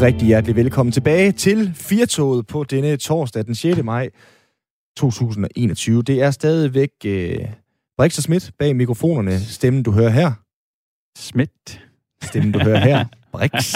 Rigtig hjertelig velkommen tilbage til Firtoget på denne torsdag den 6. maj 2021. Det er stadigvæk øh, Brix og Schmidt bag mikrofonerne. Stemmen, du hører her. Schmidt. Stemmen, du hører her. Brix.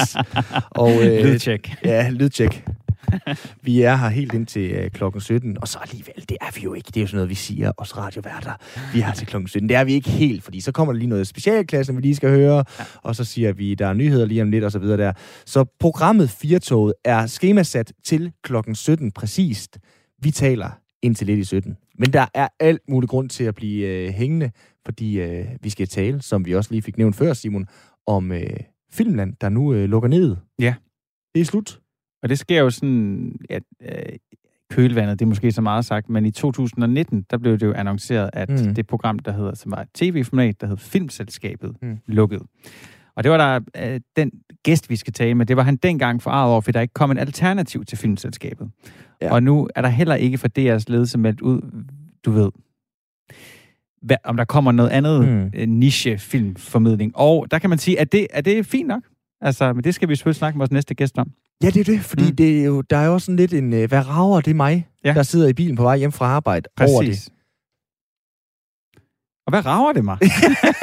Og, øh, lydtjek. Ja, lydtjek. vi er her helt indtil øh, klokken 17, og så alligevel, det er vi jo ikke. Det er jo sådan noget, vi siger, os radioværter. Vi er her til klokken 17. Det er vi ikke helt, fordi så kommer der lige noget specialklasse, vi lige skal høre, ja. og så siger vi, der er nyheder lige om lidt, og så videre der. Så programmet Firtoget er skemasat til klokken 17 præcist. Vi taler indtil lidt i 17. Men der er alt mulig grund til at blive øh, hængende, fordi øh, vi skal tale, som vi også lige fik nævnt før, Simon, om øh, Filmland, der nu øh, lukker ned. Ja. Det er slut. Og det sker jo sådan, ja, øh, kølvandet, det er måske så meget sagt, men i 2019, der blev det jo annonceret, at mm. det program, der hedder, som var et tv-format, der hed Filmselskabet, mm. lukkede. Og det var der øh, den gæst, vi skal tale med, det var han dengang for over, for der ikke kom en alternativ til Filmselskabet. Ja. Og nu er der heller ikke for DR's ledelse meldt ud, du ved, hvad, om der kommer noget andet mm. Øh, niche-filmformidling. Og der kan man sige, at det, er det fint nok? Altså, men det skal vi selvfølgelig snakke med vores næste gæst om. Ja, det er det, fordi mm. det er jo, der er jo også sådan lidt en, øh, hvad rager det mig, ja. der sidder i bilen på vej hjem fra arbejde Præcis. over det. Og hvad rager det mig?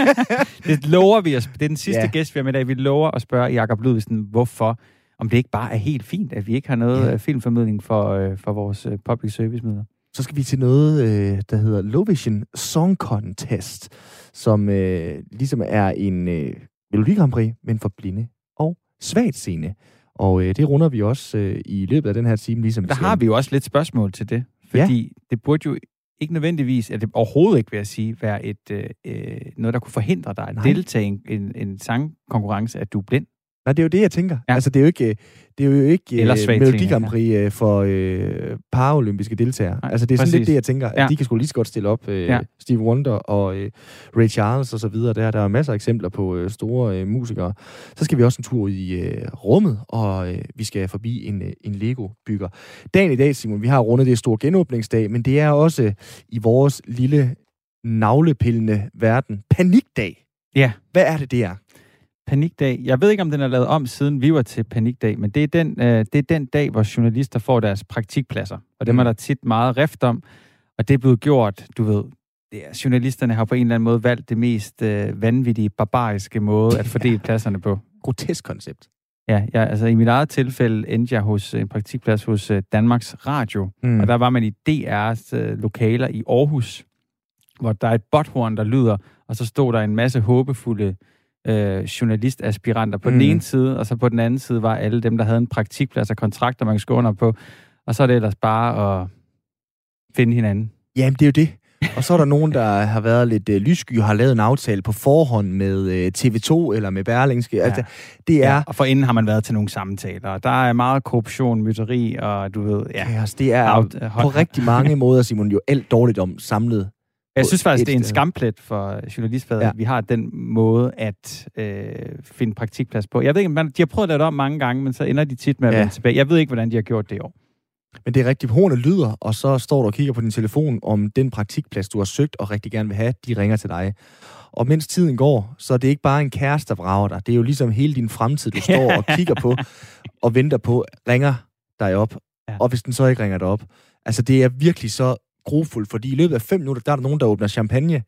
det lover vi os. Det er den sidste ja. gæst, vi har med i dag. Vi lover at spørge Jakob Ludvigsen, hvorfor, om det ikke bare er helt fint, at vi ikke har noget ja. Øh, filmformidling for, øh, for vores public service møder. Så skal vi til noget, der hedder Lovision Song Contest, som øh, ligesom er en øh, Melodi Grand Prix, men for blinde og svagt scene. Og øh, det runder vi også øh, i løbet af den her time. Ligesom der har vi jo også lidt spørgsmål til det. Fordi ja. det burde jo ikke nødvendigvis, at det overhovedet ikke vil jeg sige, være et, øh, øh noget, der kunne forhindre dig at deltage i en, en sangkonkurrence, at du er blind. Nej, det er jo det, jeg tænker. Ja. Altså, det er jo ikke, det er jo ikke uh, Melodi Grand Prix ja. for uh, paralympiske deltagere. Nej, altså, det er præcis. sådan lidt det, jeg tænker. Ja. At de kan sgu lige så godt stille op. Uh, ja. Steve Wonder og uh, Ray Charles og så videre. Der, der er masser af eksempler på uh, store uh, musikere. Så skal vi også en tur i uh, rummet, og uh, vi skal forbi en, uh, en Lego-bygger. Dagen i dag, Simon, vi har rundet det store genåbningsdag, men det er også i vores lille navlepillende verden panikdag. Ja. Hvad er det, det er? Panikdag. Jeg ved ikke, om den er lavet om, siden vi var til Panikdag, men det er den, øh, det er den dag, hvor journalister får deres praktikpladser. Og dem mm. er der tit meget rift om. Og det er blevet gjort, du ved, det er, journalisterne har på en eller anden måde valgt det mest øh, vanvittige, barbariske måde at fordele ja. pladserne på. Grotesk koncept. Ja, ja, altså i mit eget tilfælde endte jeg hos en praktikplads hos øh, Danmarks Radio. Mm. Og der var man i DR's øh, lokaler i Aarhus, hvor der er et botthorn, der lyder, og så stod der en masse håbefulde øh, journalistaspiranter på mm. den ene side, og så på den anden side var alle dem, der havde en praktikplads og kontrakter, man skulle under på. Og så er det ellers bare at finde hinanden. Jamen, det er jo det. Og så er der nogen, der har været lidt øh, lyssky og har lavet en aftale på forhånd med øh, TV2 eller med Berlingske. Ja. Altså, det er... Ja, og inden har man været til nogle samtaler. Der er meget korruption, myteri og du ved... Ja, Kaos, det er out, på rigtig mange måder, Simon, jo alt dårligt om samlet jeg synes faktisk, det er en skamplet for journalistfaget, ja. at vi har den måde at øh, finde praktikplads på. Jeg ved ikke, man, de har prøvet at lave det om mange gange, men så ender de tit med at ja. vende tilbage. Jeg ved ikke, hvordan de har gjort det i år. Men det er rigtigt. Hornet lyder, og så står du og kigger på din telefon om den praktikplads, du har søgt og rigtig gerne vil have, de ringer til dig. Og mens tiden går, så er det ikke bare en kæreste, der vrager dig. Det er jo ligesom hele din fremtid, du står og kigger på og venter på, ringer dig op. Ja. Og hvis den så ikke ringer dig op. Altså, det er virkelig så grofuldt, fordi i løbet af fem minutter, der er der nogen, der åbner champagne,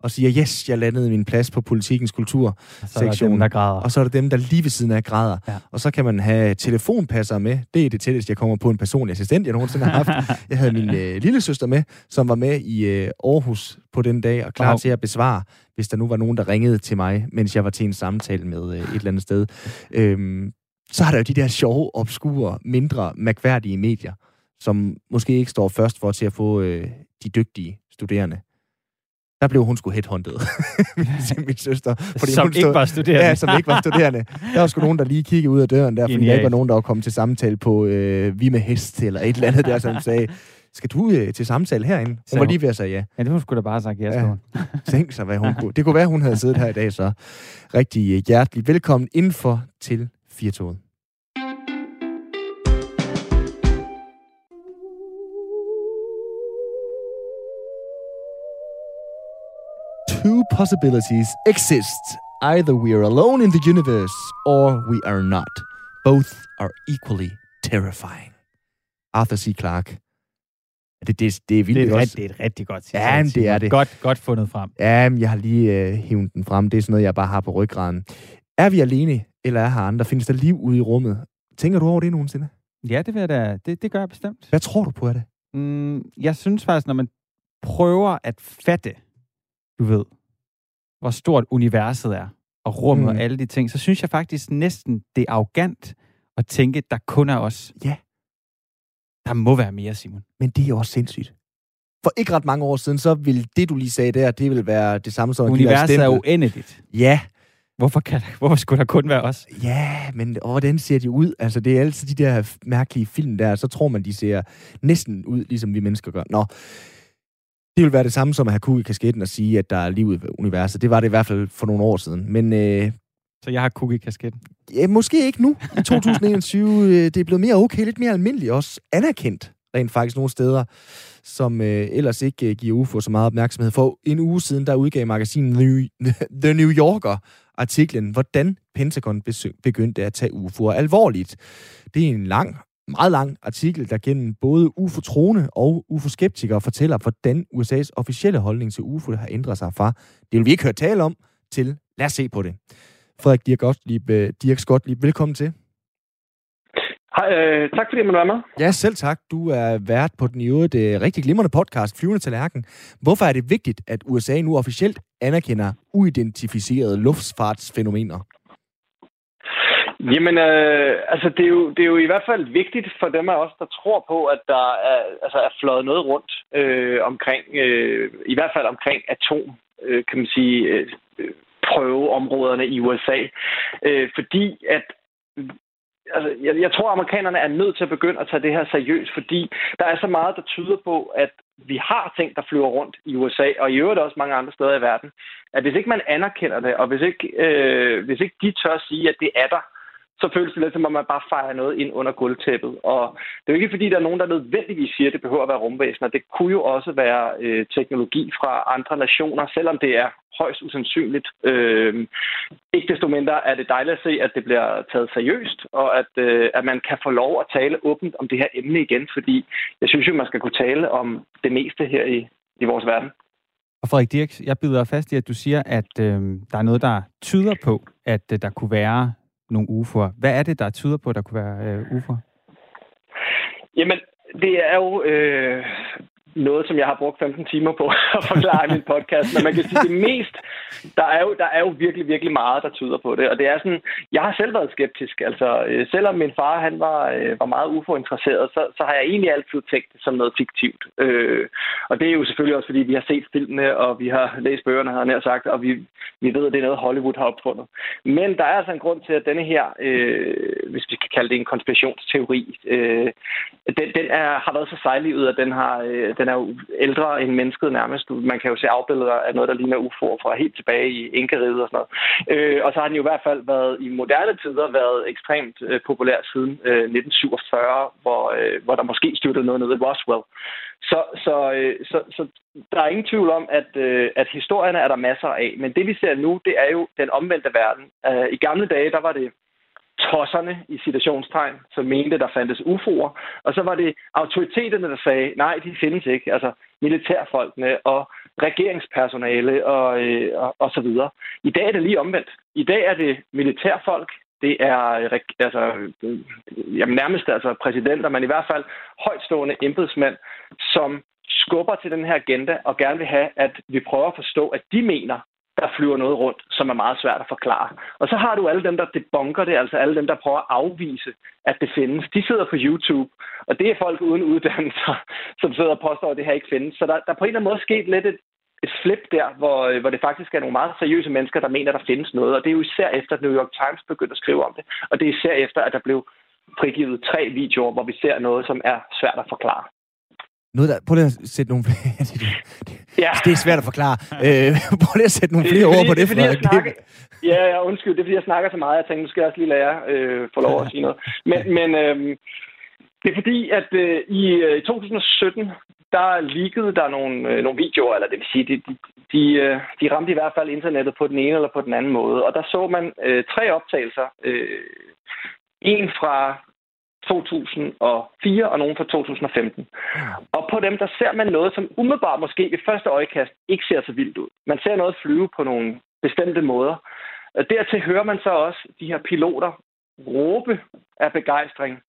og siger, yes, jeg landede min plads på politikens kultur sektion. Og så er det dem, der lige ved siden af græder. Ja. Og så kan man have telefonpasser med. Det er det tætteste, jeg kommer på en personlig assistent, jeg nogensinde har haft. Jeg havde min øh, lille søster med, som var med i øh, Aarhus på den dag, og klar wow. til at besvare, hvis der nu var nogen, der ringede til mig, mens jeg var til en samtale med øh, et eller andet sted. Øhm, så har der jo de der sjove, obskure, mindre mærkværdige medier, som måske ikke står først for til at få øh, de dygtige studerende. Der blev hun sgu headhunted, min, min søster. Fordi som hun stod, ikke var studerende. Ja, som ikke var studerende. Der var sgu nogen, der lige kiggede ud af døren der, fordi Genial. der ikke var nogen, der var kommet til samtale på øh, Vi med hest, eller et eller andet der, som sagde, skal du øh, til samtale herinde? Hun så, var lige ved at sige ja. Ja, det var sgu da bare sagt ja, ja. Tænk sig, hvad hun kunne. Det kunne være, hun havde siddet her i dag, så rigtig hjertelig velkommen indenfor til Firtoget. Possibilities exist. Either we are alone in the universe, or we are not. Both are equally terrifying. Arthur C. Clarke. Det, det, det er vildt det er, også. det er et rigtig godt citat. Ja, det er det. Godt, godt fundet frem. Ja, jeg har lige øh, hævet den frem. Det er sådan noget, jeg bare har på ryggraden. Er vi alene, eller er her andre? Findes der liv ude i rummet? Tænker du over det nogensinde? Ja, det, vil jeg da, det, det gør jeg bestemt. Hvad tror du på af det? Mm, jeg synes faktisk, når man prøver at fatte, du ved, hvor stort universet er, og rummet mm. og alle de ting, så synes jeg faktisk næsten, det er arrogant at tænke, der kun er os. Ja. Der må være mere, Simon. Men det er også sindssygt. For ikke ret mange år siden, så ville det, du lige sagde der, det vil være det samme som... Universet er uendeligt. Ja. Hvorfor, kan, hvorfor skulle der kun være os? Ja, men og hvordan ser de ud? Altså, det er altid de der mærkelige film der, så tror man, de ser næsten ud, ligesom vi mennesker gør. Nå, det vil være det samme som at have kug i kasketten og sige, at der er liv i universet. Det var det i hvert fald for nogle år siden. Men øh, så jeg har kug i kasketten? Ja, måske ikke nu. I 2021, øh, det er blevet mere okay, lidt mere almindeligt også anerkendt rent faktisk nogle steder, som øh, ellers ikke øh, giver UFO så meget opmærksomhed. For en uge siden, der udgav magasinet New, The New Yorker artiklen, hvordan Pentagon begyndte at tage UFO'er alvorligt. Det er en lang, meget lang artikel, der gennem både UFO-troende og UFO-skeptikere fortæller, hvordan USA's officielle holdning til UFO har ændret sig fra, det vil vi ikke høre tale om, til lad os se på det. Frederik Dirk Gottlieb, øh, Dirk Gottlieb velkommen til. Hej, øh, tak fordi jeg måtte være med. Ja, selv tak. Du er vært på den i øvrigt øh, rigtig glimrende podcast, Flyvende til Lærken. Hvorfor er det vigtigt, at USA nu officielt anerkender uidentificerede luftfartsfænomener? Jamen, øh, altså det er, jo, det er jo i hvert fald vigtigt for dem af os, der tror på, at der er, altså er fløjet noget rundt øh, omkring, øh, i hvert fald omkring atom, øh, kan man sige, øh, prøveområderne i USA. Øh, fordi at altså, jeg, jeg tror, amerikanerne er nødt til at begynde at tage det her seriøst, fordi der er så meget, der tyder på, at vi har ting, der flyver rundt i USA, og i øvrigt også mange andre steder i verden, at hvis ikke man anerkender det, og hvis ikke, øh, hvis ikke de tør sige, at det er der, så føles det lidt som om, man bare fejrer noget ind under gulvtæppet. Og det er jo ikke fordi, der er nogen, der nødvendigvis siger, at det behøver at være rumvæsener. Det kunne jo også være øh, teknologi fra andre nationer, selvom det er højst usandsynligt. Øh, ikke desto mindre er det dejligt at se, at det bliver taget seriøst, og at, øh, at man kan få lov at tale åbent om det her emne igen, fordi jeg synes jo, man skal kunne tale om det meste her i, i vores verden. Og Frederik Dirks, jeg byder fast i, at du siger, at øh, der er noget, der tyder på, at øh, der kunne være nogle UFO'er. Hvad er det, der tyder på, at der kunne være øh, UFO'er? Jamen, det er jo øh, noget, som jeg har brugt 15 timer på at forklare i min podcast. Men man kan sige, det mest, der er, jo, der er jo virkelig, virkelig meget, der tyder på det. Og det er sådan, jeg har selv været skeptisk. Altså, øh, selvom min far, han var, øh, var meget uforinteresseret, så, så har jeg egentlig altid tænkt det som noget fiktivt. Øh, og det er jo selvfølgelig også, fordi vi har set filmene, og vi har læst bøgerne, har nær sagt, og vi, vi ved, at det er noget, Hollywood har opfundet. Men der er altså en grund til, at denne her, øh, hvis vi kan kalde det en konspirationsteori, øh, den, den er, har været så sejlivet, at den har, øh, den er jo ældre end mennesket nærmest. Man kan jo se afbilleder af noget, der ligner UFO'er fra helt tilbage i Inkariget og sådan noget. Øh, og så har den jo i hvert fald været i moderne tider været ekstremt øh, populær siden øh, 1947, hvor, øh, hvor der måske styrtede noget ned i Roswell. Så, så, øh, så, så der er ingen tvivl om, at, øh, at historierne er der masser af. Men det vi ser nu, det er jo den omvendte verden. Øh, I gamle dage, der var det tosserne i citationstegn, som mente, der fandtes UFO'er. Og så var det autoriteterne, der sagde, nej, de findes ikke. Altså militærfolkene og regeringspersonale og, øh, og, og så videre. I dag er det lige omvendt. I dag er det militærfolk, det er øh, altså, øh, jamen nærmest altså præsidenter, men i hvert fald højtstående embedsmænd, som skubber til den her agenda og gerne vil have, at vi prøver at forstå, at de mener, der flyver noget rundt, som er meget svært at forklare. Og så har du alle dem, der debunker det, altså alle dem, der prøver at afvise, at det findes. De sidder på YouTube, og det er folk uden uddannelse, som sidder og påstår, at det her ikke findes. Så der, der er på en eller anden måde sket lidt et, et flip der, hvor, øh, hvor det faktisk er nogle meget seriøse mennesker, der mener, at der findes noget. Og det er jo især efter, at New York Times begyndte at skrive om det. Og det er især efter, at der blev frigivet tre videoer, hvor vi ser noget, som er svært at forklare. Noget der, prøv lige at sætte nogle flere... ja. Det er svært at forklare. Øh, prøv lige at sætte nogle flere ord på det, det, det snakker, Ja, ja, undskyld. Det er, fordi jeg snakker så meget. Jeg tænkte, nu skal jeg også lige lære øh, få lov at sige noget. Men, men øh, det er fordi, at øh, i øh, 2017, der leakede der nogle, øh, nogle videoer, eller det vil sige, de, de, de, øh, de ramte i hvert fald internettet på den ene eller på den anden måde. Og der så man øh, tre optagelser øh, En fra 2004 og nogen fra 2015. Og på dem, der ser man noget, som umiddelbart måske ved første øjekast ikke ser så vildt ud. Man ser noget flyve på nogle bestemte måder. Og dertil hører man så også de her piloter råbe af begejstring.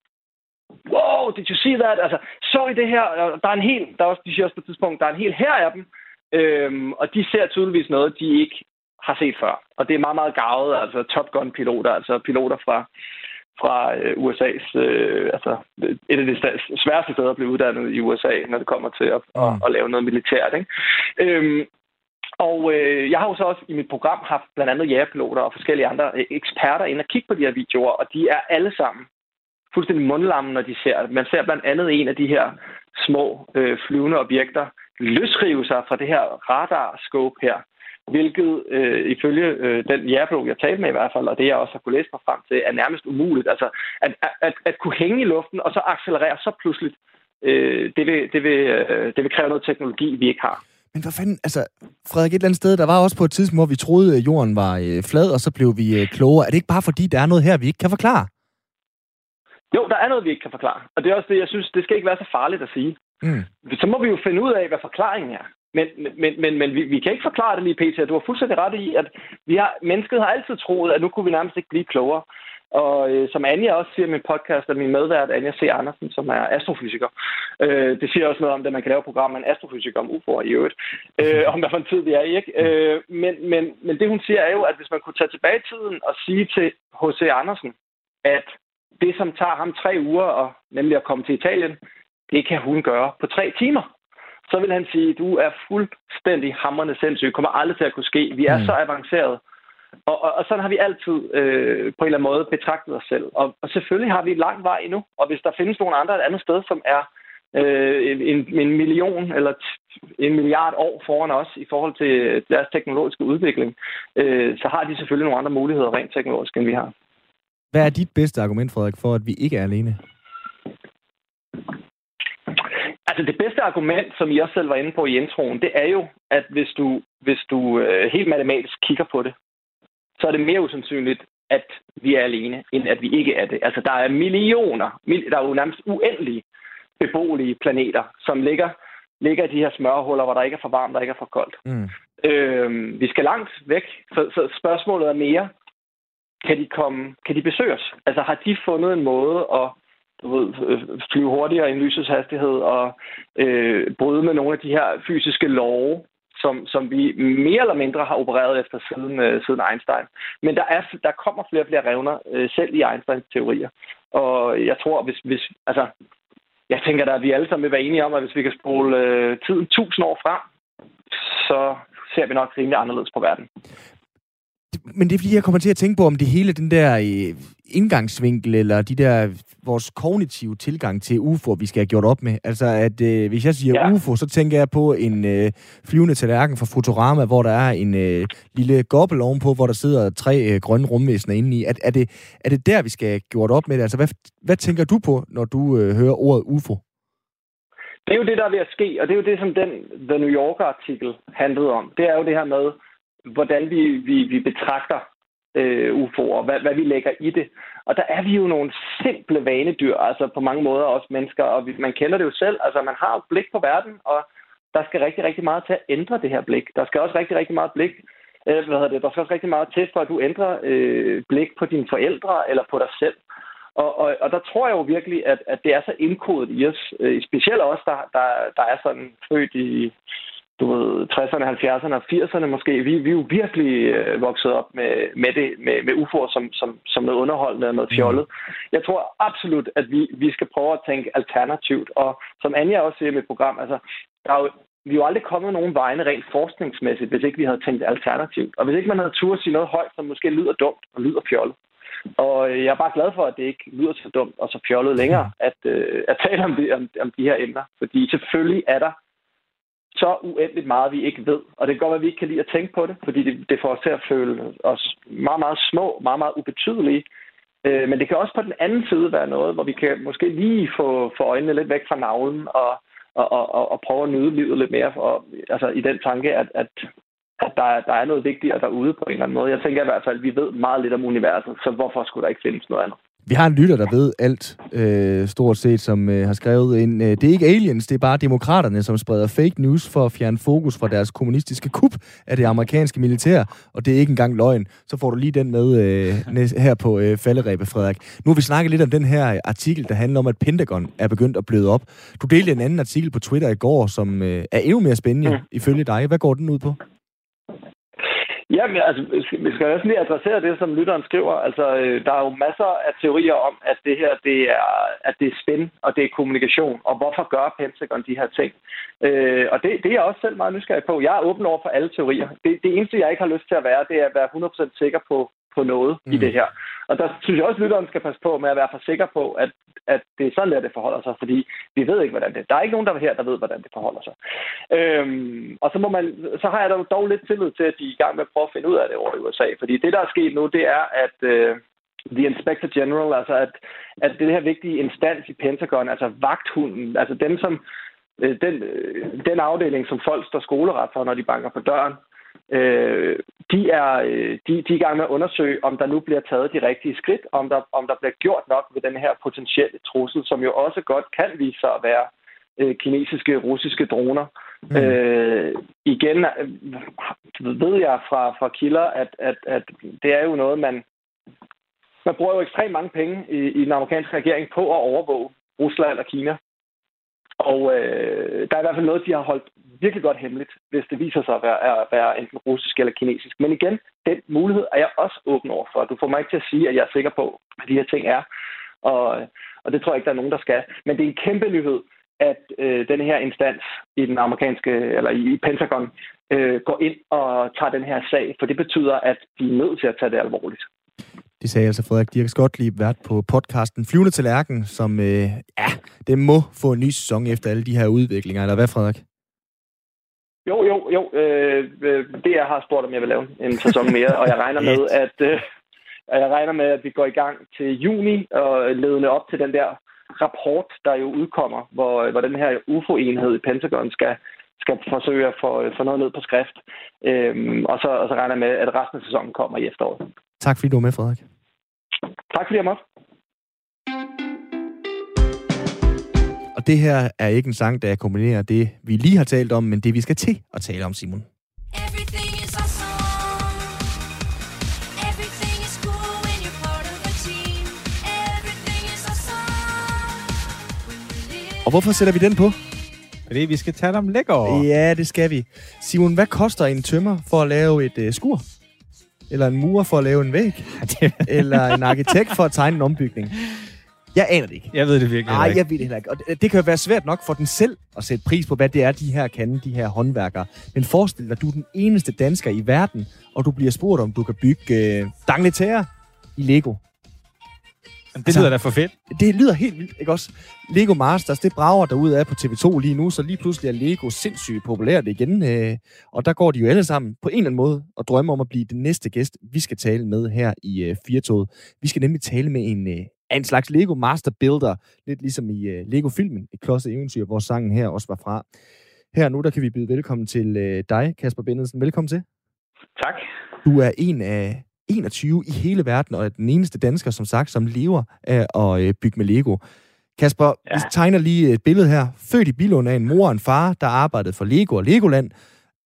Wow, did you see that? Altså, så I det her? Der er en hel, der er også, de siger også på et tidspunkt, der er en hel her af dem, øhm, og de ser tydeligvis noget, de ikke har set før. Og det er meget, meget gavet, altså Top Gun-piloter, altså piloter fra, fra øh, USA's, øh, altså et af de sværeste steder at blive uddannet i USA, når det kommer til at, mm. at, at lave noget militært. Ikke? Øhm, og øh, jeg har jo så også i mit program haft blandt andet jægerpiloter og forskellige andre øh, eksperter ind og kigge på de her videoer, og de er alle sammen fuldstændig mundlamme, når de ser det. Man ser blandt andet en af de her små øh, flyvende objekter løsrive sig fra det her radarscope her, hvilket øh, ifølge øh, den jægerblog, jeg talte med i hvert fald, og det jeg også har kunne læse mig frem til, er nærmest umuligt. Altså, at, at, at kunne hænge i luften og så accelerere så pludseligt, øh, det, vil, det, vil, øh, det vil kræve noget teknologi, vi ikke har. Men hvad fanden, altså, Frederik, et eller andet sted, der var også på et tidspunkt, hvor vi troede, at jorden var øh, flad, og så blev vi øh, klogere. Er det ikke bare fordi, der er noget her, vi ikke kan forklare? Jo, der er noget, vi ikke kan forklare. Og det er også det, jeg synes, det skal ikke være så farligt at sige. Mm. Så må vi jo finde ud af, hvad forklaringen er. Men, men, men, men vi, vi kan ikke forklare det lige, Peter. Du har fuldstændig ret i, at vi har, mennesket har altid troet, at nu kunne vi nærmest ikke blive klogere. Og øh, som Anja også siger i min podcast, at min medvært, Anja C. Andersen, som er astrofysiker, øh, det siger også noget om, at man kan lave program med en astrofysiker om UFO'er i øvrigt, øh, om hvad for en tid vi er. Ikke? Øh, men, men, men det hun siger er jo, at hvis man kunne tage tilbage i tiden og sige til H.C. Andersen, at det, som tager ham tre uger, og nemlig at komme til Italien, det kan hun gøre på tre timer. Så vil han sige, du er fuldstændig hammerne sindssyg, kommer aldrig til at kunne ske. Vi er mm. så avanceret. Og, og, og sådan har vi altid øh, på en eller anden måde betragtet os selv. Og, og selvfølgelig har vi lang vej endnu. Og hvis der findes nogen andre et andet sted, som er øh, en, en million eller en milliard år foran os i forhold til deres teknologiske udvikling, øh, så har de selvfølgelig nogle andre muligheder rent teknologisk, end vi har. Hvad er dit bedste argument, Frederik, for at vi ikke er alene? Altså det bedste argument, som I også selv var inde på i introen, det er jo, at hvis du, hvis du øh, helt matematisk kigger på det, så er det mere usandsynligt, at vi er alene, end at vi ikke er det. Altså der er millioner, der er jo nærmest uendelige beboelige planeter, som ligger, ligger i de her smørhuller, hvor der ikke er for varmt og ikke er for koldt. Mm. Øh, vi skal langt væk, så, så spørgsmålet er mere, kan de, komme, kan de besøge os? Altså har de fundet en måde at du ved, øh, flyve hurtigere end lysets hastighed og øh, bryde med nogle af de her fysiske love, som, som vi mere eller mindre har opereret efter siden, øh, siden Einstein. Men der, er, der kommer flere og flere revner, øh, selv i Einsteins teorier. Og jeg tror, hvis, hvis altså, jeg tænker da, at vi alle sammen vil være enige om, at hvis vi kan spole øh, tiden tusind år frem, så ser vi nok rimelig anderledes på verden men det er fordi, jeg kommer til at tænke på, om det hele den der øh, indgangsvinkel, eller de der, vores kognitive tilgang til UFO, vi skal have gjort op med. Altså, at øh, hvis jeg siger ja. UFO, så tænker jeg på en øh, flyvende tallerken fra Futurama, hvor der er en øh, lille gobbel ovenpå, hvor der sidder tre øh, grønne rumvæsener inde i. Er, er, det, er det der, vi skal have gjort op med det? Altså, hvad, hvad tænker du på, når du øh, hører ordet UFO? Det er jo det, der er ved at ske, og det er jo det, som den The New Yorker-artikel handlede om. Det er jo det her med, hvordan vi, vi, vi betragter øh, UFO'er, hvad, hvad vi lægger i det. Og der er vi jo nogle simple vanedyr, altså på mange måder også mennesker, og vi, man kender det jo selv. Altså man har jo blik på verden, og der skal rigtig, rigtig meget til at ændre det her blik. Der skal også rigtig, rigtig meget blik, øh, hvad hedder det, der skal også rigtig meget til, for at du ændrer øh, blik på dine forældre eller på dig selv. Og, og, og der tror jeg jo virkelig, at, at det er så indkodet i os, øh, specielt os, der, der, der er sådan født i du ved, 60'erne, 70'erne og 80'erne måske. Vi, vi er jo virkelig øh, vokset op med, med det, med, med UFO'er som, som, som noget underholdende og noget fjollet. Mm. Jeg tror absolut, at vi, vi skal prøve at tænke alternativt. Og som Anja også siger i mit program, altså, der er jo, vi er jo aldrig kommet nogen vegne rent forskningsmæssigt, hvis ikke vi havde tænkt alternativt. Og hvis ikke man havde tur at sige noget højt, som måske lyder dumt og lyder fjollet. Og jeg er bare glad for, at det ikke lyder så dumt og så fjollet længere, mm. at, øh, at tale om, det, om, om de her emner. Fordi selvfølgelig er der så uendeligt meget, vi ikke ved. Og det kan godt være, at vi ikke kan lide at tænke på det, fordi det, det får os til at føle os meget, meget små, meget, meget ubetydelige. Øh, men det kan også på den anden side være noget, hvor vi kan måske lige få, få øjnene lidt væk fra navlen og, og, og, og prøve at nyde livet lidt mere. Og, altså i den tanke, at, at, at der, der er noget vigtigere derude på en eller anden måde. Jeg tænker i hvert fald, at vi ved meget lidt om universet, så hvorfor skulle der ikke findes noget andet? Vi har en lytter, der ved alt, øh, stort set, som øh, har skrevet ind. Øh, det er ikke aliens, det er bare demokraterne, som spreder fake news for at fjerne fokus fra deres kommunistiske kup af det amerikanske militær, og det er ikke engang løgn. Så får du lige den med øh, her på øh, falderæbe, Frederik. Nu har vi snakket lidt om den her artikel, der handler om, at Pentagon er begyndt at bløde op. Du delte en anden artikel på Twitter i går, som øh, er endnu mere spændende, ifølge dig. Hvad går den ud på? Ja, men altså, vi skal også lige adressere det, som lytteren skriver. Altså, øh, der er jo masser af teorier om, at det her det er, at det er spænd, og det er kommunikation, og hvorfor gør Pentagon de her ting? Øh, og det, det er jeg også selv meget nysgerrig på. Jeg er åben over for alle teorier. Det, det eneste, jeg ikke har lyst til at være, det er at være 100% sikker på, på noget mm. i det her. Og der synes jeg også, at lytteren skal passe på med at være for sikker på, at, at det er sådan, der det forholder sig, fordi vi ved ikke, hvordan det Der er ikke nogen, der er her, der ved, hvordan det forholder sig. Øhm, og så, må man, så har jeg dog lidt tillid til, at de er i gang med at prøve at finde ud af det over i USA. Fordi det, der er sket nu, det er, at øh, The Inspector General, altså at, at det her vigtige instans i Pentagon, altså vagthunden, altså dem, som øh, den, øh, den afdeling, som folk står skoleret for, når de banker på døren, øh, de, er, øh, de, de er i gang med at undersøge, om der nu bliver taget de rigtige skridt, om der, om der bliver gjort nok ved den her potentielle trussel, som jo også godt kan vise sig at være øh, kinesiske, russiske droner. Mm. Øh, igen ved jeg fra, fra kilder, at, at, at det er jo noget, man, man bruger jo ekstremt mange penge i, i den amerikanske regering på at overvåge Rusland og Kina. Og øh, der er i hvert fald noget, de har holdt virkelig godt hemmeligt, hvis det viser sig at være, at være enten russisk eller kinesisk. Men igen, den mulighed er jeg også åben over for. Du får mig ikke til at sige, at jeg er sikker på, hvad de her ting er. Og, og det tror jeg ikke, der er nogen, der skal. Men det er en kæmpe nyhed, at øh, den her instans i den amerikanske, eller i Pentagon, øh, går ind og tager den her sag, for det betyder, at de er nødt til at tage det alvorligt. Det sagde altså Frederik Dirk Skotlib, vært på podcasten Flyvende til Lærken, som øh, ja, det må få en ny sæson efter alle de her udviklinger, eller hvad Frederik? Jo, jo, jo. Øh, øh det jeg har spurgt, om jeg vil lave en sæson mere, og jeg regner med, at øh, jeg regner med, at vi går i gang til juni og ledende op til den der rapport, der jo udkommer, hvor, hvor den her UFO-enhed i Pentagon skal, skal forsøge at få, få noget ned på skrift. Øhm, og, så, og så regner jeg med, at resten af sæsonen kommer i efteråret. Tak fordi du var med, Frederik. Tak fordi jeg måtte. Og det her er ikke en sang, der kombinerer det, vi lige har talt om, men det, vi skal til at tale om, Simon. Og hvorfor sætter vi den på? Fordi vi skal tale om Lego. Ja, det skal vi. Simon, hvad koster en tømmer for at lave et uh, skur? Eller en murer for at lave en væg? Eller en arkitekt for at tegne en ombygning? Jeg aner det ikke. Jeg ved det virkelig Nej, jeg ved det heller ikke. Og det kan jo være svært nok for den selv at sætte pris på, hvad det er, de her kan, de her håndværkere. Men forestil dig, at du er den eneste dansker i verden, og du bliver spurgt, om du kan bygge øh, dangletærer i Lego. Det altså, lyder da for fedt. Det lyder helt vildt, ikke også? Lego Masters, det brager derude af på TV2 lige nu, så lige pludselig er Lego sindssygt populært igen. Øh, og der går de jo alle sammen på en eller anden måde og drømmer om at blive den næste gæst, vi skal tale med her i øh, Firtoget. Vi skal nemlig tale med en, øh, en slags Lego Master Builder, lidt ligesom i øh, Lego-filmen, et klodset eventyr, hvor sangen her også var fra. Her nu, der kan vi byde velkommen til øh, dig, Kasper Bennedsen. Velkommen til. Tak. Du er en af 21 i hele verden, og er den eneste dansker, som sagt, som lever af at øh, bygge med Lego. Kasper, ja. vi tegner lige et billede her. Født i Bilund af en mor og en far, der arbejdede for Lego og Legoland.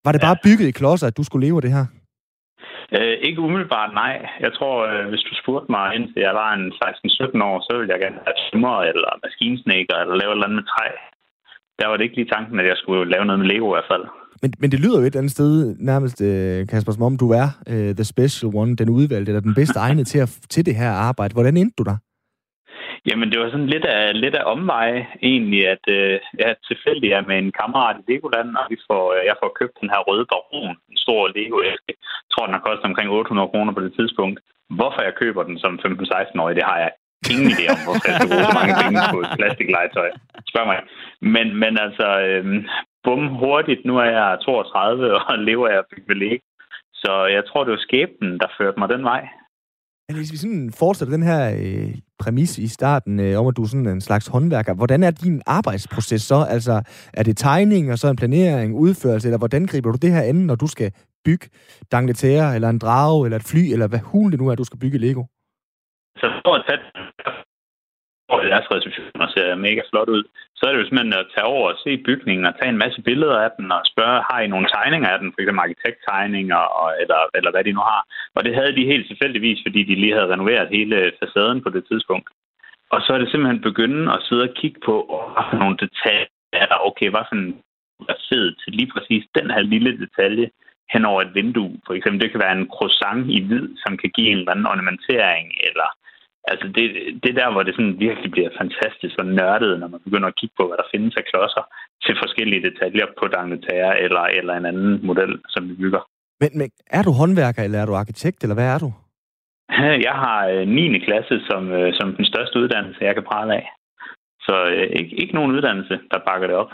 Var det ja. bare bygget i klodser, at du skulle leve det her? Øh, ikke umiddelbart, nej. Jeg tror, øh, hvis du spurgte mig, indtil jeg var en 16-17 år, så ville jeg gerne have tømmer eller maskinsnækker eller lave noget med træ. Der var det ikke lige tanken, at jeg skulle lave noget med Lego i hvert fald. Men, men det lyder jo et andet sted nærmest, øh, Kasper, som om du er uh, the special one, den udvalgte, eller den bedste egnet til, at, til det her arbejde. Hvordan endte du der? Jamen, det var sådan lidt af, lidt af omveje egentlig, at øh, jeg tilfældig er med en kammerat i Legoland, og vi får, øh, jeg får købt den her røde baron, en stor lego -æske. Jeg tror, den har kostet omkring 800 kroner på det tidspunkt. Hvorfor jeg køber den som 15-16-årig, det har jeg ingen idé om, hvorfor jeg skal bruge så mange penge på et plastiklegetøj. Spørg mig. Men, men altså, øh, bum, hurtigt. Nu er jeg 32 og lever af at ved Lego. Så jeg tror, det var skæbnen, der førte mig den vej. Men hvis vi sådan fortsætter den her øh, præmis i starten øh, om, at du er sådan en slags håndværker, hvordan er din arbejdsproces så? Altså, er det tegning og så en planering, udførelse, eller hvordan griber du det her an, når du skal bygge dangletære, eller en drage, eller et fly, eller hvad hul det nu er, du skal bygge Lego? så for at tage og deres receptioner ser mega flot ud, så er det jo simpelthen at tage over og se bygningen og tage en masse billeder af den og spørge, har I nogle tegninger af den, for eksempel arkitekttegninger og, eller, eller hvad de nu har. Og det havde de helt tilfældigvis, fordi de lige havde renoveret hele facaden på det tidspunkt. Og så er det simpelthen begynde at sidde og kigge på, hvad for nogle detaljer er der, okay, hvad for en sidder til lige præcis den her lille detalje hen over et vindue. For eksempel, det kan være en croissant i hvid, som kan give en eller anden ornamentering, eller Altså det, det der, hvor det sådan virkelig bliver fantastisk og nørdet, når man begynder at kigge på, hvad der findes af klodser til forskellige detaljer på Dagnetære eller, eller en anden model, som vi bygger. Men, men er du håndværker, eller er du arkitekt, eller hvad er du? Jeg har 9. Øh, klasse som, øh, som den største uddannelse, jeg kan prale af. Så øh, ikke, ikke nogen uddannelse, der bakker det op.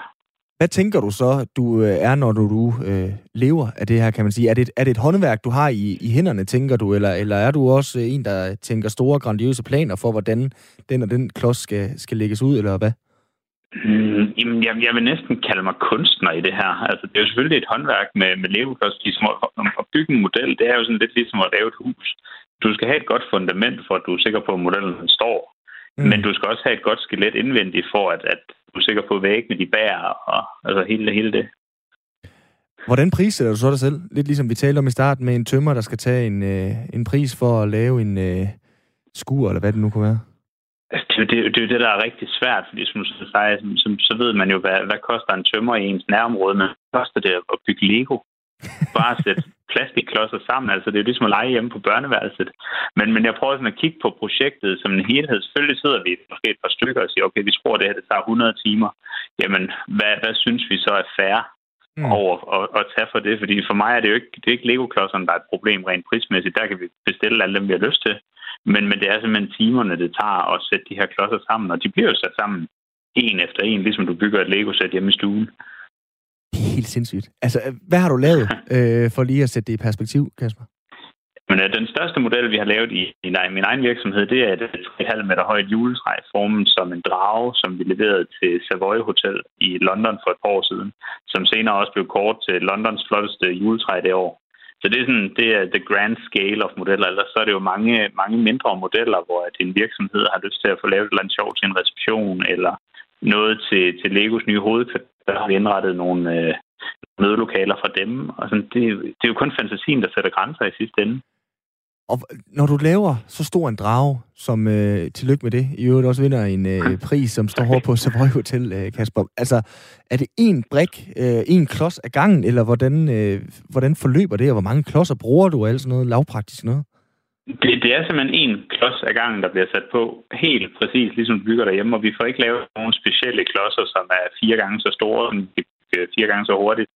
Hvad tænker du så, du øh, er, når du, du øh, lever af det her, kan man sige? Er det, er det et håndværk, du har i, i hænderne, tænker du, eller, eller er du også en, der tænker store, grandiøse planer for, hvordan den og den klods skal, skal lægges ud, eller hvad? Mm, jamen, jeg, jeg vil næsten kalde mig kunstner i det her. Altså, det er jo selvfølgelig et håndværk med, med leveklods. Ligesom at, at bygge en model, det er jo sådan lidt ligesom at lave et hus. Du skal have et godt fundament, for at du er sikker på, at modellen står. Mm. Men du skal også have et godt skelet indvendigt, for at, at du er sikker på, væggene de bærer, og altså hele, hele det. Hvordan prissætter du så dig selv? Lidt ligesom vi talte om i starten med en tømmer, der skal tage en, øh, en pris for at lave en øh, skur, eller hvad det nu kunne være. Altså, det, det, det er jo det, der er rigtig svært, fordi som du siger, som, så ved man jo, hvad, hvad koster en tømmer i ens nærområde, men hvad koster det at bygge Lego? Bare at sætte plastikklodser sammen. Altså, det er jo ligesom at lege hjemme på børneværelset. Men, men jeg prøver sådan at kigge på projektet som en helhed. Selvfølgelig sidder vi måske et par stykker og siger, okay, vi tror, det her det tager 100 timer. Jamen, hvad, hvad synes vi så er fair mm. over at, at tage for det? Fordi for mig er det jo ikke, det er ikke Lego-klodserne, der er et problem rent prismæssigt. Der kan vi bestille alle dem, vi har lyst til. Men, men det er simpelthen timerne, det tager at sætte de her klodser sammen. Og de bliver jo sat sammen en efter en, ligesom du bygger et Lego-sæt hjemme i stuen. Det er helt sindssygt. Altså, hvad har du lavet øh, for lige at sætte det i perspektiv, Kasper? Men uh, den største model, vi har lavet i, i min egen virksomhed, det er et 3,5 meter højt juletræ formet som en drage, som vi leverede til Savoy Hotel i London for et par år siden, som senere også blev kort til Londons flotteste juletræ det år. Så det er sådan, det er the grand scale of modeller. Ellers så er det jo mange, mange mindre modeller, hvor at en virksomhed har lyst til at få lavet et eller andet sjovt til en reception, eller noget til, til Legos nye hovedkvarter der har vi indrettet nogle øh, mødelokaler fra dem. Og sådan, det, det er jo kun fantasien, der sætter grænser i sidste ende. Og når du laver så stor en drage, som øh, tillykke med det, i øvrigt også vinder en øh, pris, som står over på Savoy Hotel, øh, Kasper. Altså, er det en brik, øh, en klods af gangen, eller hvordan, øh, hvordan forløber det, og hvor mange klodser bruger du, og alt sådan noget lavpraktisk noget? Det, det er simpelthen en klods af gangen, der bliver sat på helt præcis, ligesom du bygger derhjemme, og vi får ikke lavet nogle specielle klodser, som er fire gange så store, som fire gange så hurtigt.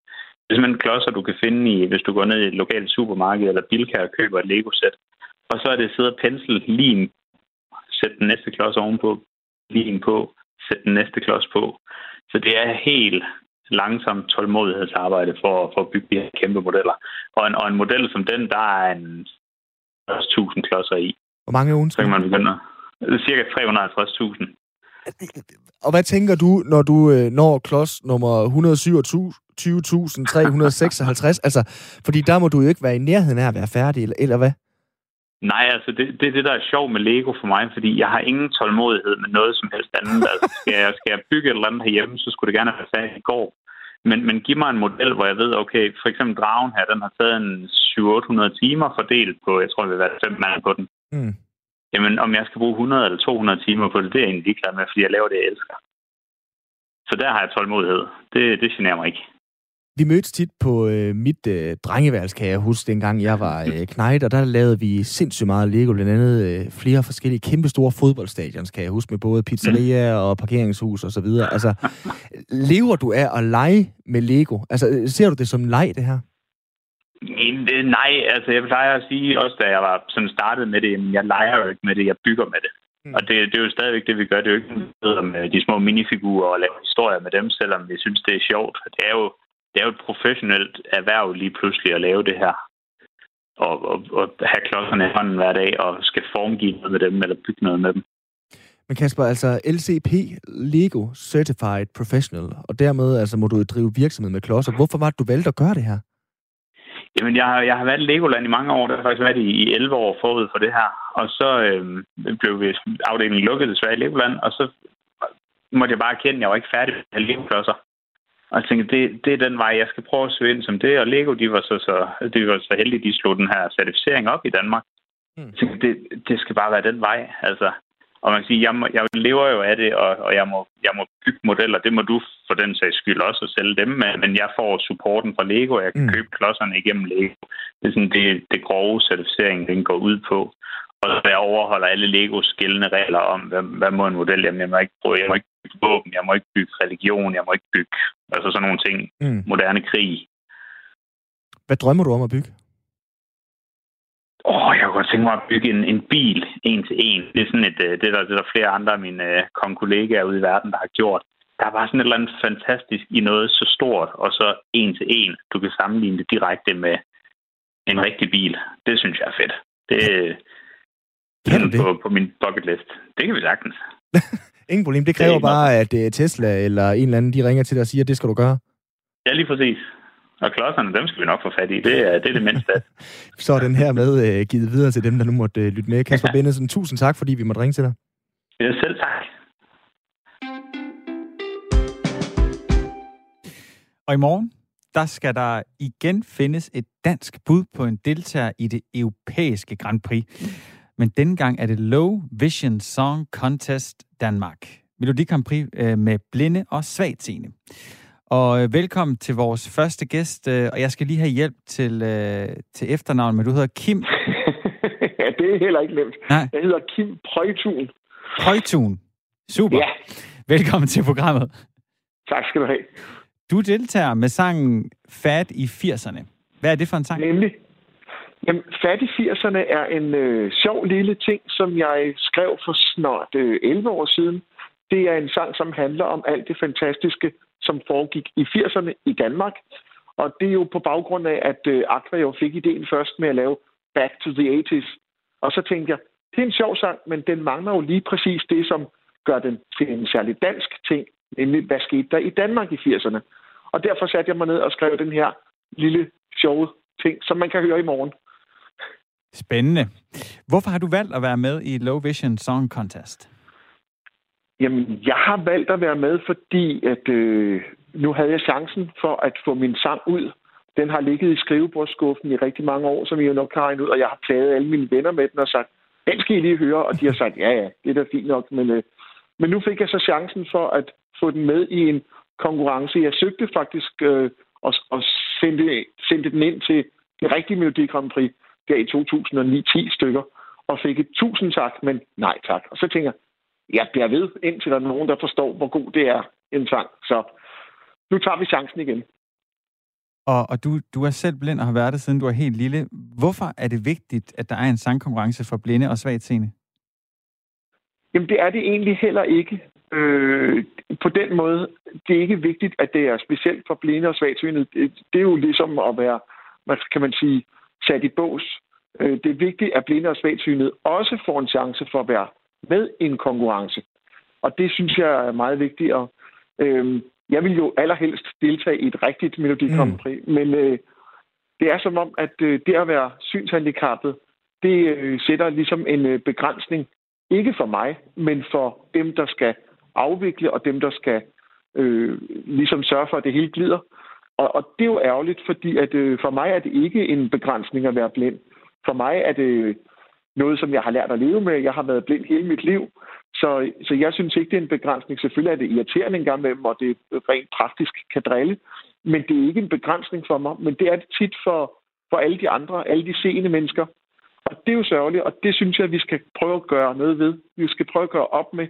Det er simpelthen klodser, du kan finde i, hvis du går ned i et lokalt supermarked eller Bilka og køber et Lego-sæt. Og så er det sidde og pensel, lim, sæt den næste klods ovenpå, lim på, sæt den næste klods på. Så det er helt langsomt tålmodighedsarbejde for, for at bygge de her kæmpe modeller. Og en, og en model som den, der er en 1000 klodser i. Hvor mange ugen? Så kan man begynde. Cirka 350.000. Og hvad tænker du, når du øh, når klods nummer 127.356? altså, fordi der må du jo ikke være i nærheden af at være færdig, eller, eller hvad? Nej, altså det, det er det, der er sjovt med Lego for mig, fordi jeg har ingen tålmodighed med noget som helst andet. Altså, skal, jeg, skal jeg bygge et eller andet herhjemme, så skulle det gerne være færdigt i går. Men, men giv mig en model, hvor jeg ved, okay, for eksempel dragen her, den har taget en 700-800 timer fordelt på, jeg tror, det vil være fem mand på den. Mm. Jamen, om jeg skal bruge 100 eller 200 timer på det, det er jeg egentlig ligeglad med, fordi jeg laver det, jeg elsker. Så der har jeg tålmodighed. Det, det generer mig ikke. Vi mødtes tit på øh, mit øh, drengeværelse, kan jeg huske, dengang jeg var øh, knejt, og der lavede vi sindssygt meget Lego, blandt andet øh, flere forskellige kæmpestore fodboldstadions, kan jeg huske, med både pizzeria mm. og parkeringshus og så videre. Altså, lever du af at lege med Lego? Altså, ser du det som leg, det her? Nej, altså jeg plejer at sige, også da jeg var sådan startet med det, jeg leger jo ikke med det, jeg bygger med det. Mm. Og det, det er jo stadigvæk det, vi gør. Det er jo ikke noget med de små minifigurer og lave historier med dem, selvom vi synes, det er sjovt. Det er jo det er jo et professionelt erhverv lige pludselig at lave det her. Og, og, og have klodserne i hånden hver dag og skal formgive noget med dem eller bygge noget med dem. Men Kasper, altså LCP, Lego Certified Professional, og dermed altså må du drive virksomhed med klodser. Hvorfor var det, du valgte at gøre det her? Jamen, jeg har, jeg har været i Legoland i mange år. Det har faktisk været i, i 11 år forud for det her. Og så øh, blev vi afdelingen lukket desværre i Legoland, og så måtte jeg bare erkende, at jeg var ikke færdig med Lego-klodser. Og jeg tænkte, det, det er den vej, jeg skal prøve at søge ind som det. Og Lego, de var så, så, de var så heldige, de slog den her certificering op i Danmark. Mm. Jeg tænkte, det, det skal bare være den vej. Altså, og man kan sige, jeg, må, jeg lever jo af det, og, og jeg, må, jeg må bygge modeller. Det må du for den sags skyld også at sælge dem, men, men jeg får supporten fra Lego, og jeg kan mm. købe klodserne igennem Lego. Det er sådan det, det grove certificering, den går ud på. Og jeg overholder alle Legos gældende regler om, hvad, hvad må en model, jamen jeg må ikke bruge, jeg må ikke bygge våben, jeg må ikke bygge religion, jeg må ikke bygge, altså sådan nogle ting, mm. moderne krig. Hvad drømmer du om at bygge? Åh, oh, jeg kunne godt tænke mig at bygge en, en bil en til en. Det er sådan et, øh, det er der, det er der flere andre af mine uh, konkollegaer ude i verden, der har gjort. Der er bare sådan et eller andet fantastisk i noget så stort, og så en til en. Du kan sammenligne det direkte med en rigtig bil. Det synes jeg er fedt. Det, kan du det? På, på min bucket list. Det kan vi sagtens. Ingen problem. Det kræver det bare, at uh, Tesla eller en eller anden, de ringer til dig og siger, at det skal du gøre. Ja, lige præcis. Og klodserne, dem skal vi nok få fat i. Det er det, er det mindste. Så er den her med uh, givet videre til dem, der nu måtte uh, lytte med. Kasper. Bennesen, tusind tak, fordi vi måtte ringe til dig. Ja, selv tak. Og i morgen, der skal der igen findes et dansk bud på en deltager i det europæiske Grand Prix. Men denne gang er det Low Vision Song Contest Danmark. Melodi Grand Prix øh, med blinde og svagtseende. Og øh, velkommen til vores første gæst, øh, og jeg skal lige have hjælp til, øh, til efternavn, men du hedder Kim. ja, det er heller ikke nemt. Nej. Jeg hedder Kim Prøjtun. Prøjtun. Super. Ja. Velkommen til programmet. Tak skal du have. Du deltager med sangen Fat i 80'erne. Hvad er det for en sang? Nemlig. Jamen, Fat i 80'erne er en øh, sjov lille ting, som jeg skrev for snart øh, 11 år siden. Det er en sang, som handler om alt det fantastiske, som foregik i 80'erne i Danmark. Og det er jo på baggrund af, at øh, Aqua jo fik ideen først med at lave Back to the 80s. Og så tænkte jeg, det er en sjov sang, men den mangler jo lige præcis det, som gør den til en særlig dansk ting, nemlig hvad skete der i Danmark i 80'erne. Og derfor satte jeg mig ned og skrev den her lille sjove ting, som man kan høre i morgen. Spændende. Hvorfor har du valgt at være med i Low Vision Song Contest? Jamen, jeg har valgt at være med, fordi at, øh, nu havde jeg chancen for at få min sang ud. Den har ligget i skrivebordskuffen i rigtig mange år, som I jo nok har ud, og jeg har plaget alle mine venner med den og sagt, den skal I lige høre, og de har sagt, ja, ja, det er da fint nok, men, øh, men nu fik jeg så chancen for at få den med i en konkurrence. Jeg søgte faktisk øh, og, og sendte, sendte den ind til det rigtige Melodi Grand Prix der i 2009 10 stykker, og fik et tusind tak, men nej tak. Og så tænker jeg, jeg bliver ved, indtil der er nogen, der forstår, hvor god det er en sang. Så nu tager vi chancen igen. Og, og du, du er selv blind og har været det, siden du er helt lille. Hvorfor er det vigtigt, at der er en sangkonkurrence for blinde og svagt seende? Jamen, det er det egentlig heller ikke. Øh, på den måde, det er ikke vigtigt, at det er specielt for blinde og svagt seende. Det, det er jo ligesom at være, hvad kan man sige, sat i bås. Øh, det er vigtigt, at blinde og svagt også får en chance for at være med i en konkurrence. Og det synes jeg er meget vigtigt. Og, øh, jeg vil jo allerhelst deltage i et rigtigt Melodi Grand Prix, mm. men øh, det er som om, at øh, det at være synshandicappet, det øh, sætter ligesom en øh, begrænsning, ikke for mig, men for dem, der skal afvikle, og dem, der skal øh, ligesom sørge for, at det hele glider. Og, og det er jo ærgerligt, fordi at, øh, for mig er det ikke en begrænsning at være blind. For mig er det øh, noget, som jeg har lært at leve med. Jeg har været blind hele mit liv. Så, så jeg synes ikke, det er en begrænsning. Selvfølgelig er det irriterende en gang med dem, og det rent praktisk kan drille. Men det er ikke en begrænsning for mig. Men det er det tit for, for alle de andre, alle de seende mennesker. Og det er jo sørgeligt, og det synes jeg, vi skal prøve at gøre noget ved. Vi skal prøve at gøre op med,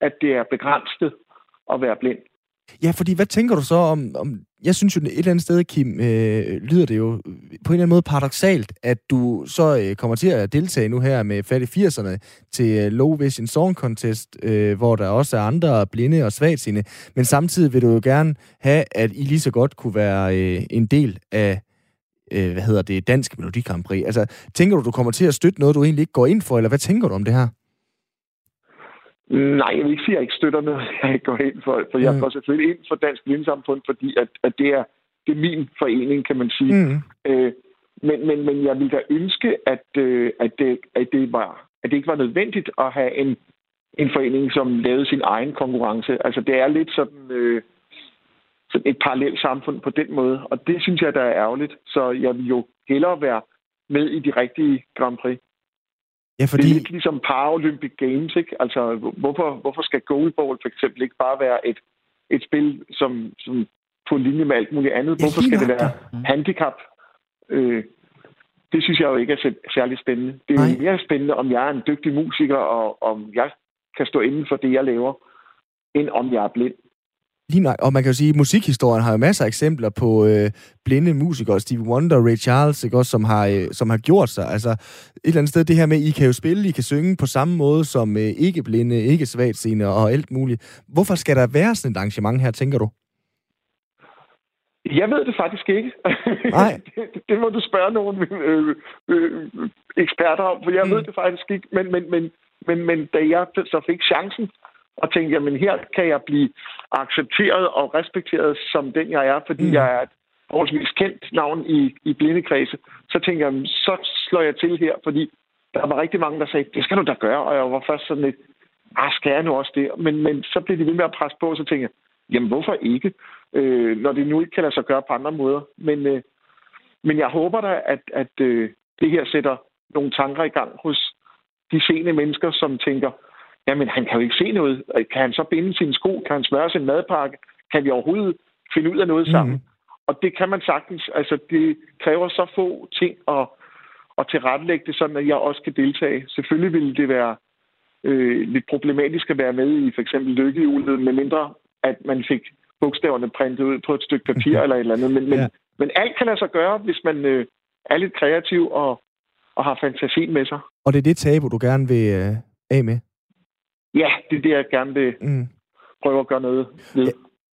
at det er begrænset at være blind. Ja, fordi hvad tænker du så om, om jeg synes jo et eller andet sted, Kim, øh, lyder det jo på en eller anden måde paradoxalt, at du så øh, kommer til at deltage nu her med Fat i 80'erne til øh, Low Vision Song Contest, øh, hvor der også er andre blinde og svagtseende, men samtidig vil du jo gerne have, at I lige så godt kunne være øh, en del af øh, hvad hedder det, Dansk Melodi Grand Prix. Altså, tænker du, du kommer til at støtte noget, du egentlig ikke går ind for, eller hvad tænker du om det her? Nej, jeg vil ikke sige, at jeg ikke støtter noget, jeg går ind for. For jeg mm. går selvfølgelig ind for Dansk Blindsamfund, fordi at, at det, er, det er min forening, kan man sige. Mm. Øh, men, men, men jeg ville da ønske, at, øh, at, det, at, det var, at det ikke var nødvendigt at have en, en forening, som lavede sin egen konkurrence. Altså, det er lidt sådan, øh, sådan et parallelt samfund på den måde, og det synes jeg, der er ærgerligt. Så jeg vil jo hellere være med i de rigtige Grand Prix. Ja, fordi... Det er lidt ligesom Paralympic Games, ikke? Altså, hvorfor, hvorfor skal goalball for eksempel ikke bare være et, et spil, som, som på linje med alt muligt andet? Hvorfor skal det være handicap? Øh, det synes jeg jo ikke er særlig spændende. Det er jo mere spændende, om jeg er en dygtig musiker, og om jeg kan stå inden for det, jeg laver, end om jeg er blind. Lige nok. Og man kan jo sige, at musikhistorien har jo masser af eksempler på øh, blinde musikere. Stevie Wonder, Ray Charles, ikke, også, som, har, øh, som har gjort sig. Altså, et eller andet sted, det her med, I kan jo spille, I kan synge på samme måde som øh, ikke blinde, ikke svagt og alt muligt. Hvorfor skal der være sådan et arrangement her, tænker du? Jeg ved det faktisk ikke. Nej. det, det må du spørge nogle øh, øh, eksperter om, for jeg mm. ved det faktisk ikke. Men, men, men, men, men da jeg så fik chancen og tænkte, jamen her kan jeg blive accepteret og respekteret som den, jeg er, fordi mm. jeg er et forholdsvis kendt navn i, i blindekredse, så tænkte jeg, så slår jeg til her, fordi der var rigtig mange, der sagde, det skal du da gøre, og jeg var først sådan lidt, ah, skal jeg nu også det? Men, men så blev de ved med at presse på, og så tænkte jeg, jamen hvorfor ikke? Øh, når det nu ikke kan lade sig gøre på andre måder. Men, øh, men jeg håber da, at, at øh, det her sætter nogle tanker i gang hos de seende mennesker, som tænker, Jamen, han kan jo ikke se noget. Kan han så binde sine sko? Kan han smøre sin madpakke? Kan vi overhovedet finde ud af noget sammen? Mm. Og det kan man sagtens. Altså, det kræver så få ting at, at tilrettelægge det, sådan at jeg også kan deltage. Selvfølgelig ville det være øh, lidt problematisk at være med i for eksempel lykkehjulet, med mindre at man fik bogstaverne printet ud på et stykke papir eller et eller andet. Men, ja. men, men alt kan lade sig gøre, hvis man øh, er lidt kreativ og, og har fantasien med sig. Og det er det tabu, du gerne vil øh, af med? Ja, det er det, jeg gerne vil mm. prøve at gøre noget ved. Ja.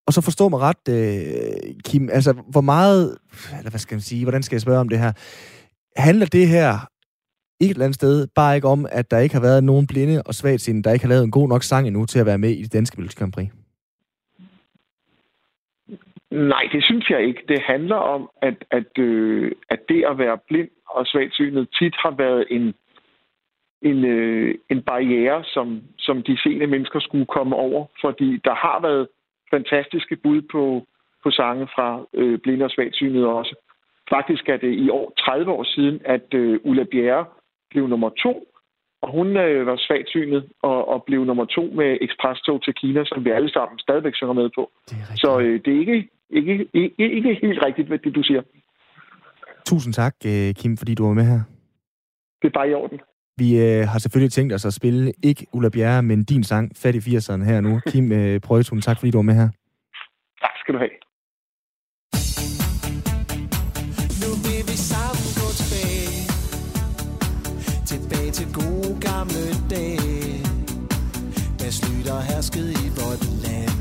Og så forstå mig ret, øh, Kim, altså hvor meget, eller hvad skal man sige, hvordan skal jeg spørge om det her? Handler det her et eller andet sted bare ikke om, at der ikke har været nogen blinde og svagt der ikke har lavet en god nok sang endnu til at være med i det danske Melodi Grand Prix? Nej, det synes jeg ikke. Det handler om, at, at, øh, at det at være blind og svagtsynet tit har været en, en, øh, en barriere, som, som de sene mennesker skulle komme over, fordi der har været fantastiske bud på, på sange fra øh, Blinde og Svagsynet også. Faktisk er det i år 30 år siden, at øh, Ulla Bjerre blev nummer to, og hun øh, var svagsynet og, og blev nummer to med ekspresstog til Kina, som vi alle sammen stadigvæk synger med på. Så øh, det er ikke, ikke, ikke, ikke helt rigtigt, hvad det du siger. Tusind tak, øh, Kim, fordi du var med her. Det er bare i orden. Vi øh, har selvfølgelig tænkt os at spille ikke Ulla Bjerre, men din sang, Fat i 80'erne her nu. Kim øh, Prøjtun, tak fordi du var med her. Tak skal du have. Nu vil vi sammen gå tilbage Tilbage til gode gamle dage Da Slytter herskede i vort land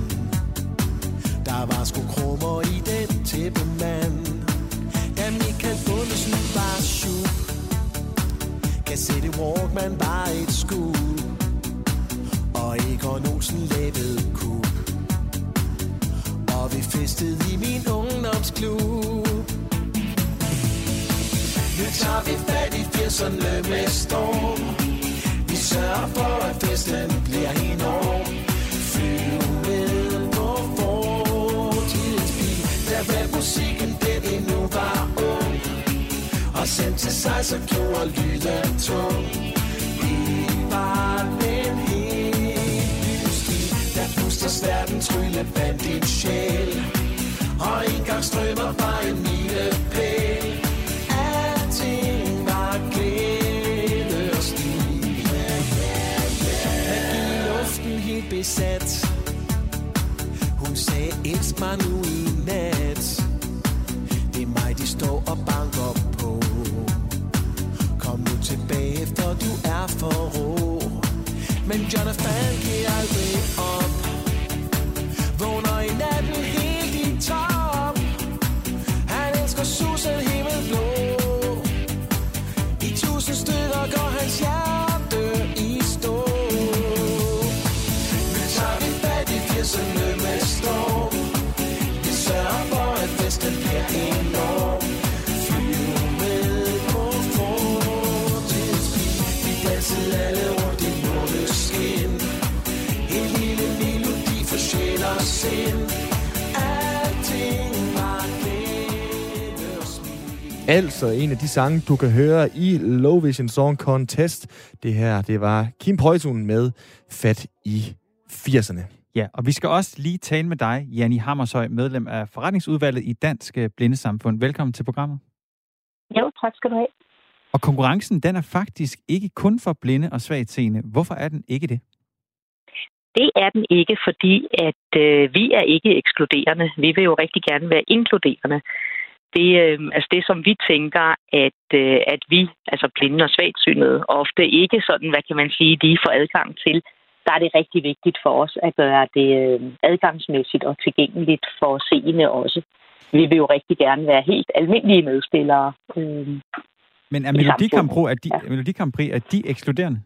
Der var sgu krummer i den tæppemand Da Cassette Walkman bare et skud. Og Egon Olsen lavede kub Og vi festede i min ungdomsklub. Nu tager vi fat i 80'erne med storm. Vi sørger for at festen bliver enorm Flyv med på fortidens bil Der var musik og selv til sig, synthesizer gjorde lyden tung Vi var den helt ny stil Der puster verden trylle blandt din sjæl. Og en gang strømmer fra en milepæl. Alting var glæde og stil. Men i luften helt besat. Hun sagde, elsk mig nu i nat. Det er mig, de står og banker på Kom nu tilbage, for du er for rå. Men Jonathan giver aldrig op. Altså en af de sange, du kan høre i Low Vision Song Contest. Det her, det var Kim Poitun med Fat i 80'erne. Ja, og vi skal også lige tale med dig, Janni Hammershøj, medlem af forretningsudvalget i Dansk Blindesamfund. Velkommen til programmet. Jo, tak skal du have. Og konkurrencen, den er faktisk ikke kun for blinde og svagtseende. Hvorfor er den ikke det? Det er den ikke, fordi at øh, vi er ikke ekskluderende. Vi vil jo rigtig gerne være inkluderende det, øh, altså det, som vi tænker, at, øh, at vi, altså blinde og svagsynede, ofte ikke sådan, hvad kan man sige, lige får adgang til, der er det rigtig vigtigt for os at gøre det øh, adgangsmæssigt og tilgængeligt for seende også. Vi vil jo rigtig gerne være helt almindelige medspillere. Øh, Men er Melodi Grand Prix, er de, ja. Melodi er de ekskluderende?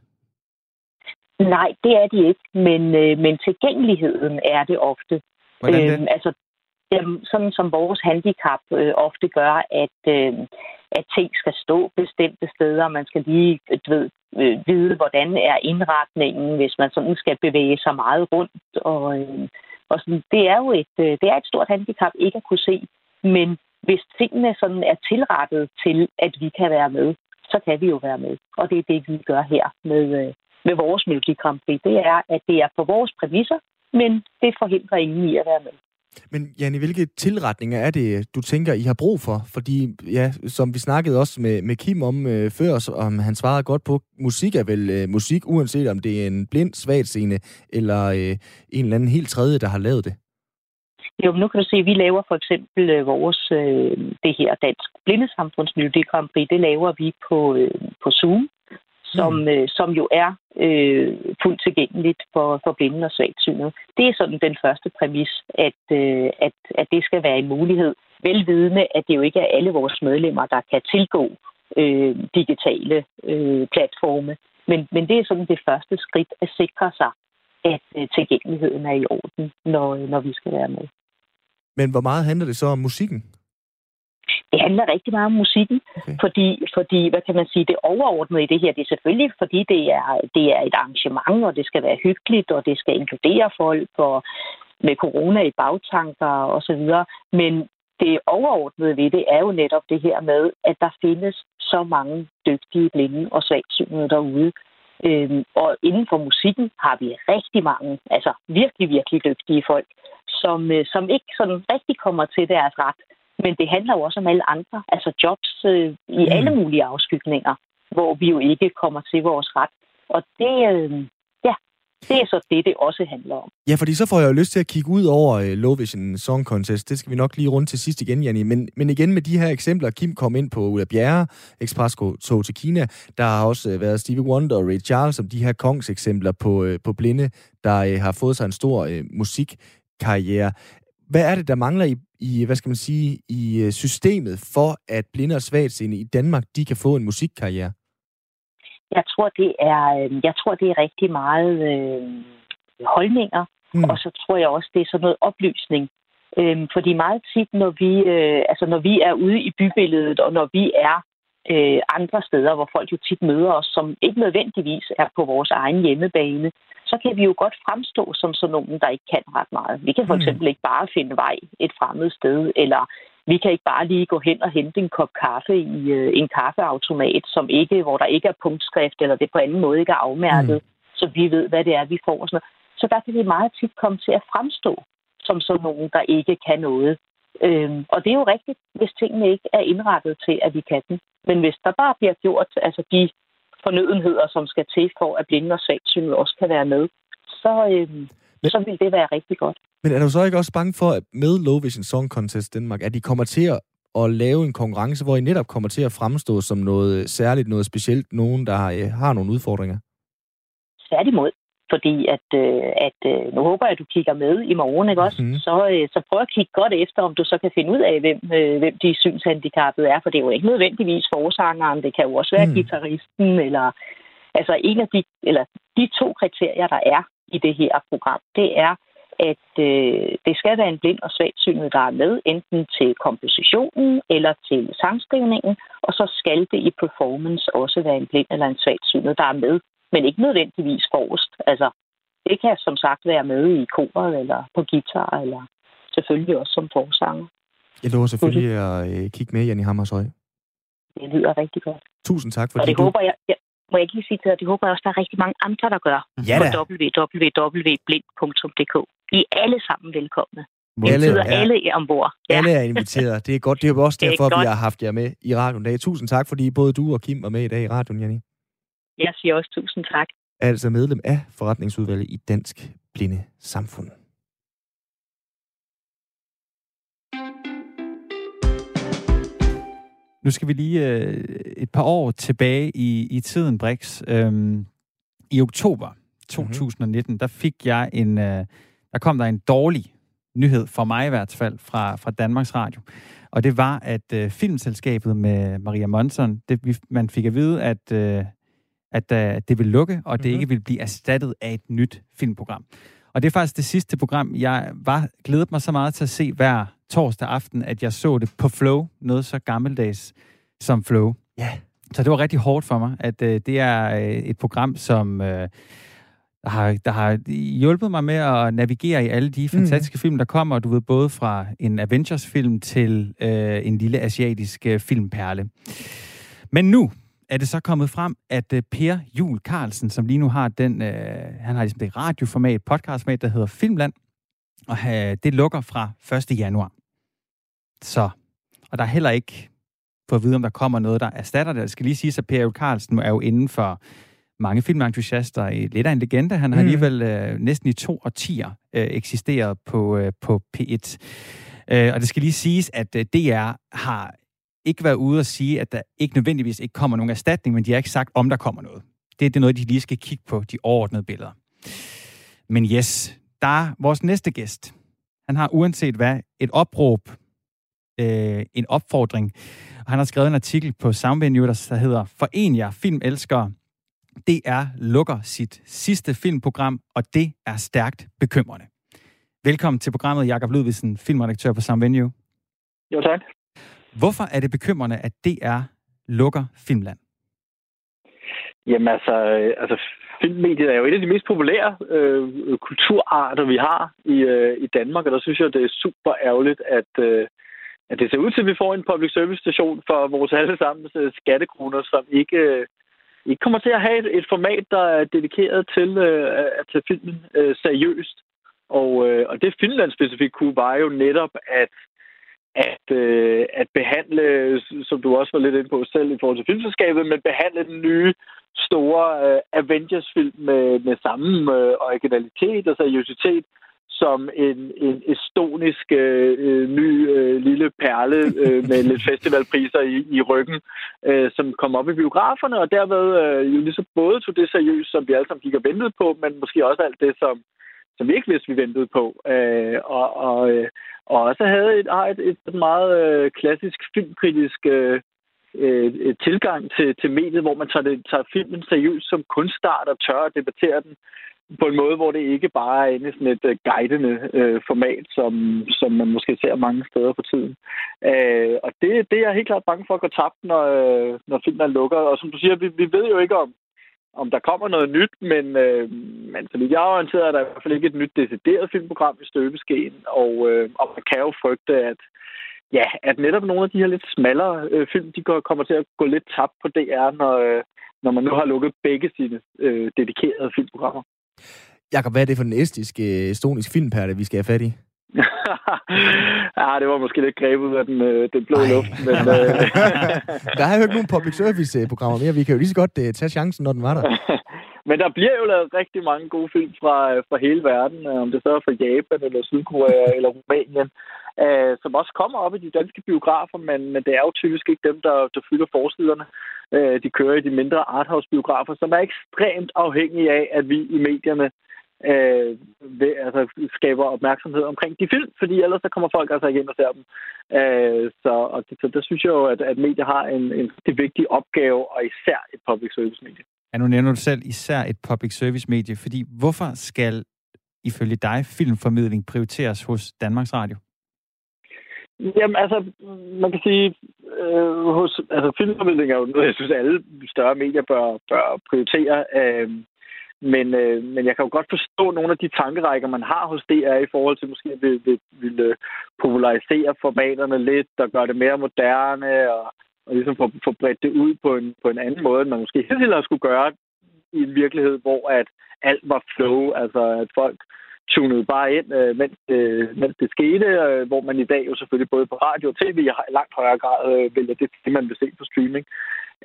Nej, det er de ikke, men, øh, men tilgængeligheden er det ofte. Hvordan det? Øh, altså, Jamen, sådan som vores handicap øh, ofte gør, at, øh, at ting skal stå bestemte steder. Man skal lige du ved, øh, vide, hvordan er indretningen, hvis man sådan skal bevæge sig meget rundt. Og, øh, og sådan, det er jo et, øh, det er et stort handicap ikke at kunne se. Men hvis tingene sådan er tilrettet til, at vi kan være med, så kan vi jo være med. Og det er det, vi gør her med, øh, med vores Melodi Grand Prix. Det er, at det er på vores præmisser, men det forhindrer ingen i at være med. Men Janne, hvilke tilretninger er det, du tænker, I har brug for? Fordi, ja, som vi snakkede også med, med Kim om øh, før, så, om han svarede godt på, musik er vel øh, musik, uanset om det er en blind, svagt scene, eller øh, en eller anden helt tredje, der har lavet det. Jo, men nu kan du se, at vi laver for eksempel øh, vores, øh, det her Dansk det Grand Prix, det laver vi på, øh, på Zoom som, mm. øh, som jo er øh, fuldt tilgængeligt for, for blinde og svagt synet. Det er sådan den første præmis, at, øh, at, at det skal være en mulighed. Velvidende, at det jo ikke er alle vores medlemmer, der kan tilgå øh, digitale øh, platforme. Men, men det er sådan det første skridt at sikre sig, at øh, tilgængeligheden er i orden, når, når vi skal være med. Men hvor meget handler det så om musikken? Det handler rigtig meget om musikken, okay. fordi, fordi, hvad kan man sige, det overordnede i det her, det er selvfølgelig, fordi det er, det er et arrangement, og det skal være hyggeligt, og det skal inkludere folk, og med corona i bagtanker og så videre. Men det overordnede ved det er jo netop det her med, at der findes så mange dygtige blinde og svagsynede derude. Øhm, og inden for musikken har vi rigtig mange, altså virkelig, virkelig dygtige folk, som, øh, som ikke sådan rigtig kommer til deres ret men det handler jo også om alle andre, altså jobs øh, i mm. alle mulige afskygninger, hvor vi jo ikke kommer til vores ret. Og det, øh, ja, det er så det, det også handler om. Ja, fordi så får jeg jo lyst til at kigge ud over øh, Low Vision Song Contest. Det skal vi nok lige rundt til sidst igen, Janni. Men, men igen med de her eksempler. Kim kom ind på Ulla Bjerre, Express-tog til Kina. Der har også øh, været Stevie Wonder og Ray Charles, som de her kongs eksempler på, øh, på blinde, der øh, har fået sig en stor øh, musikkarriere. Hvad er det, der mangler i, i, hvad skal man sige, i øh, systemet for, at blinde og svagtseende i Danmark, de kan få en musikkarriere? Jeg tror, det er, øh, jeg tror, det er rigtig meget øh, holdninger, mm. og så tror jeg også, det er sådan noget oplysning. Øhm, fordi meget tit, når vi, øh, altså når vi er ude i bybilledet, og når vi er øh, andre steder, hvor folk jo tit møder os, som ikke nødvendigvis er på vores egen hjemmebane, så kan vi jo godt fremstå som sådan nogen, der ikke kan ret meget. Vi kan for mm. eksempel ikke bare finde vej et fremmed sted, eller vi kan ikke bare lige gå hen og hente en kop kaffe i øh, en kaffeautomat, som ikke, hvor der ikke er punktskrift, eller det på anden måde ikke er afmærket, mm. så vi ved, hvad det er, vi får. Sådan Så der kan vi meget tit komme til at fremstå som sådan nogen, der ikke kan noget. Øhm, og det er jo rigtigt, hvis tingene ikke er indrettet til, at vi kan den. Men hvis der bare bliver gjort altså de fornødenheder, som skal til for, at blinde og svagtsynede også kan være med, så, øhm, men, så vil det være rigtig godt. Men er du så ikke også bange for, at med Low Vision Song Contest Danmark, at de kommer til at, at lave en konkurrence, hvor I netop kommer til at fremstå som noget særligt, noget specielt, nogen, der har, øh, har nogle udfordringer? Tværtimod. Fordi at, øh, at øh, nu håber jeg, at du kigger med i morgen, ikke også? Mm. Så, øh, så prøv at kigge godt efter, om du så kan finde ud af, hvem, øh, hvem de synshandicappede er. For det er jo ikke nødvendigvis forsangeren, det kan jo også være mm. gitarristen, eller altså en af de, eller de to kriterier, der er i det her program, det er, at øh, det skal være en blind og svagsynet, der er med, enten til kompositionen eller til sangskrivningen, og så skal det i performance også være en blind eller en svagsynet, der er med men ikke nødvendigvis forrest. Altså, det kan som sagt være med i koret eller på guitar, eller selvfølgelig også som forsanger. Jeg lover selvfølgelig at øh, kigge med, Janni Hammershøj. Det lyder rigtig godt. Tusind tak, fordi Og det du... håber jeg, jeg, må jeg ikke lige sige til dig, det håber jeg også, der er rigtig mange andre, der gør. Ja da. På www.blind.dk. I er alle sammen velkomne. Det alle er, alle er ombord. Ja. Alle er inviteret. Det er godt. Det er jo også Det er derfor, vi har haft jer med i radioen i dag. Tusind tak, fordi både du og Kim var med i dag i radioen, Janni. Jeg siger også tusind tak. Altså medlem af forretningsudvalget i Dansk Blinde Samfund. Nu skal vi lige øh, et par år tilbage i, i tiden, Brix. Øhm, I oktober 2019, mm-hmm. der fik jeg en... Øh, der kom der en dårlig nyhed, for mig i hvert fald, fra, fra Danmarks Radio. Og det var, at øh, filmselskabet med Maria Monson, det, vi, man fik at vide, at, øh, at øh, det ville lukke, og det Mhm. ikke ville blive erstattet af et nyt filmprogram. Og det er faktisk det sidste program, jeg var glædet mig så meget til at se hver torsdag aften, at jeg så det på Flow, noget så gammeldags som Flow. Ja. Så det var rigtig hårdt for mig, at øh, det er øh, et program, som øh, der, har, der har hjulpet mig med at navigere i alle de fantastiske mm. film, der kommer, du ved, både fra en Avengers-film til øh, en lille asiatisk øh, filmperle. Men nu er det så kommet frem, at øh, Per Jul Carlsen, som lige nu har den, øh, han har ligesom det radioformat, podcastformat, der hedder Filmland, og øh, det lukker fra 1. januar. Så, og der er heller ikke for at vide, om der kommer noget, der erstatter det. Jeg skal lige sige, at Per Jul Carlsen er jo inden for mange filmentusiaster i lidt af en legende. Han har Mhm. alligevel øh, næsten i to årtier øh, eksisteret på, øh, på P1. Øh, og det skal lige siges, at øh, DR har ikke været ude og sige, at der ikke nødvendigvis ikke kommer nogen erstatning, men de har ikke sagt, om der kommer noget. Det, er det noget, de lige skal kigge på, de overordnede billeder. Men yes, der er vores næste gæst. Han har uanset hvad et opråb, øh, en opfordring. Og han har skrevet en artikel på Soundvenue, der der hedder Foren jer filmelskere. DR lukker sit sidste filmprogram, og det er stærkt bekymrende. Velkommen til programmet, Jakob Ludvigsen, filmredaktør på Soundvenue. Jo, tak. Hvorfor er det bekymrende, at DR lukker Filmland? Jamen altså, øh, altså filmmediet er jo et af de mest populære øh, kulturarter, vi har i, øh, i Danmark, og der synes jeg, det er super ærgerligt, at, øh, at det ser ud til, at vi får en public service station for vores allesammens øh, skattekroner, som ikke, øh, ikke kommer til at have et, et format, der er dedikeret til øh, at tage filmen øh, seriøst. Og, øh, og det Finland specifikt kunne, var jo netop, at at, øh, at behandle, som du også var lidt inde på selv i forhold til filmselskabet, men behandle den nye store øh, Avengers-film med, med samme øh, originalitet og seriøsitet som en, en estonisk øh, ny øh, lille perle øh, med lidt festivalpriser i, i ryggen, øh, som kom op i biograferne, og derved øh, jo ligesom både tog det seriøst, som vi alle sammen gik og ventede på, men måske også alt det, som, som vi ikke vidste, vi ventede på. Øh, og, og, øh, og også havde et, et, et meget øh, klassisk filmkritisk øh, øh, tilgang til, til mediet, hvor man tager, det, tager filmen seriøst som kunstart og tør at debattere den på en måde, hvor det ikke bare er inde i sådan et uh, guidende uh, format, som, som man måske ser mange steder på tiden. Uh, og det, det er jeg helt klart bange for at gå tabt, når, uh, når filmen lukker. Og som du siger, vi, vi ved jo ikke om, om der kommer noget nyt, men, øh, men så vidt jeg er orienteret, er der i hvert fald ikke et nyt decideret filmprogram i støbeskeen, og, øh, og man kan jo frygte, at ja, at netop nogle af de her lidt smallere øh, film, de går, kommer til at gå lidt tabt på DR, når, øh, når man nu har lukket begge sine øh, dedikerede filmprogrammer. Jakob, hvad er det for en estisk, øh, estonisk filmperle, vi skal have fat i? Ja, det var måske lidt grebet af den, øh, den blå luft. Men, øh... der har jo ikke nogen public service-programmer mere. Vi kan jo lige så godt uh, tage chancen, når den var der. Men der bliver jo lavet rigtig mange gode film fra, fra hele verden, øh, om det så er fra Japan, eller Sydkorea, eller Rumænien, øh, som også kommer op i de danske biografer, men, men det er jo typisk ikke dem, der, der fylder forsiderne. Øh, de kører i de mindre arthouse-biografer, som er ekstremt afhængige af, at vi i medierne øh, ved, altså, skaber opmærksomhed omkring de film, fordi ellers så kommer folk altså ikke ind og ser dem. Øh, så, og det, så der synes jeg jo, at, at medier har en, en rigtig vigtig opgave, og især et public service medie. Ja, nu nævner du selv især et public service medie, fordi hvorfor skal ifølge dig filmformidling prioriteres hos Danmarks Radio? Jamen altså, man kan sige, øh, hos, altså filmformidling er jo noget, jeg synes, alle større medier bør, bør prioritere. Øh, men, øh, men jeg kan jo godt forstå nogle af de tankerækker, man har hos DR i forhold til måske at vil, vil, vil øh, popularisere formaterne lidt og gøre det mere moderne og og ligesom få, få bredt det ud på en, på en anden måde, end man måske helt skulle gøre i en virkelighed, hvor at alt var flow, altså at folk tunede bare ind, øh, mens, øh, mens det skete, øh, hvor man i dag jo selvfølgelig både på radio og tv i langt højere grad øh, vælger det, det, man vil se på streaming.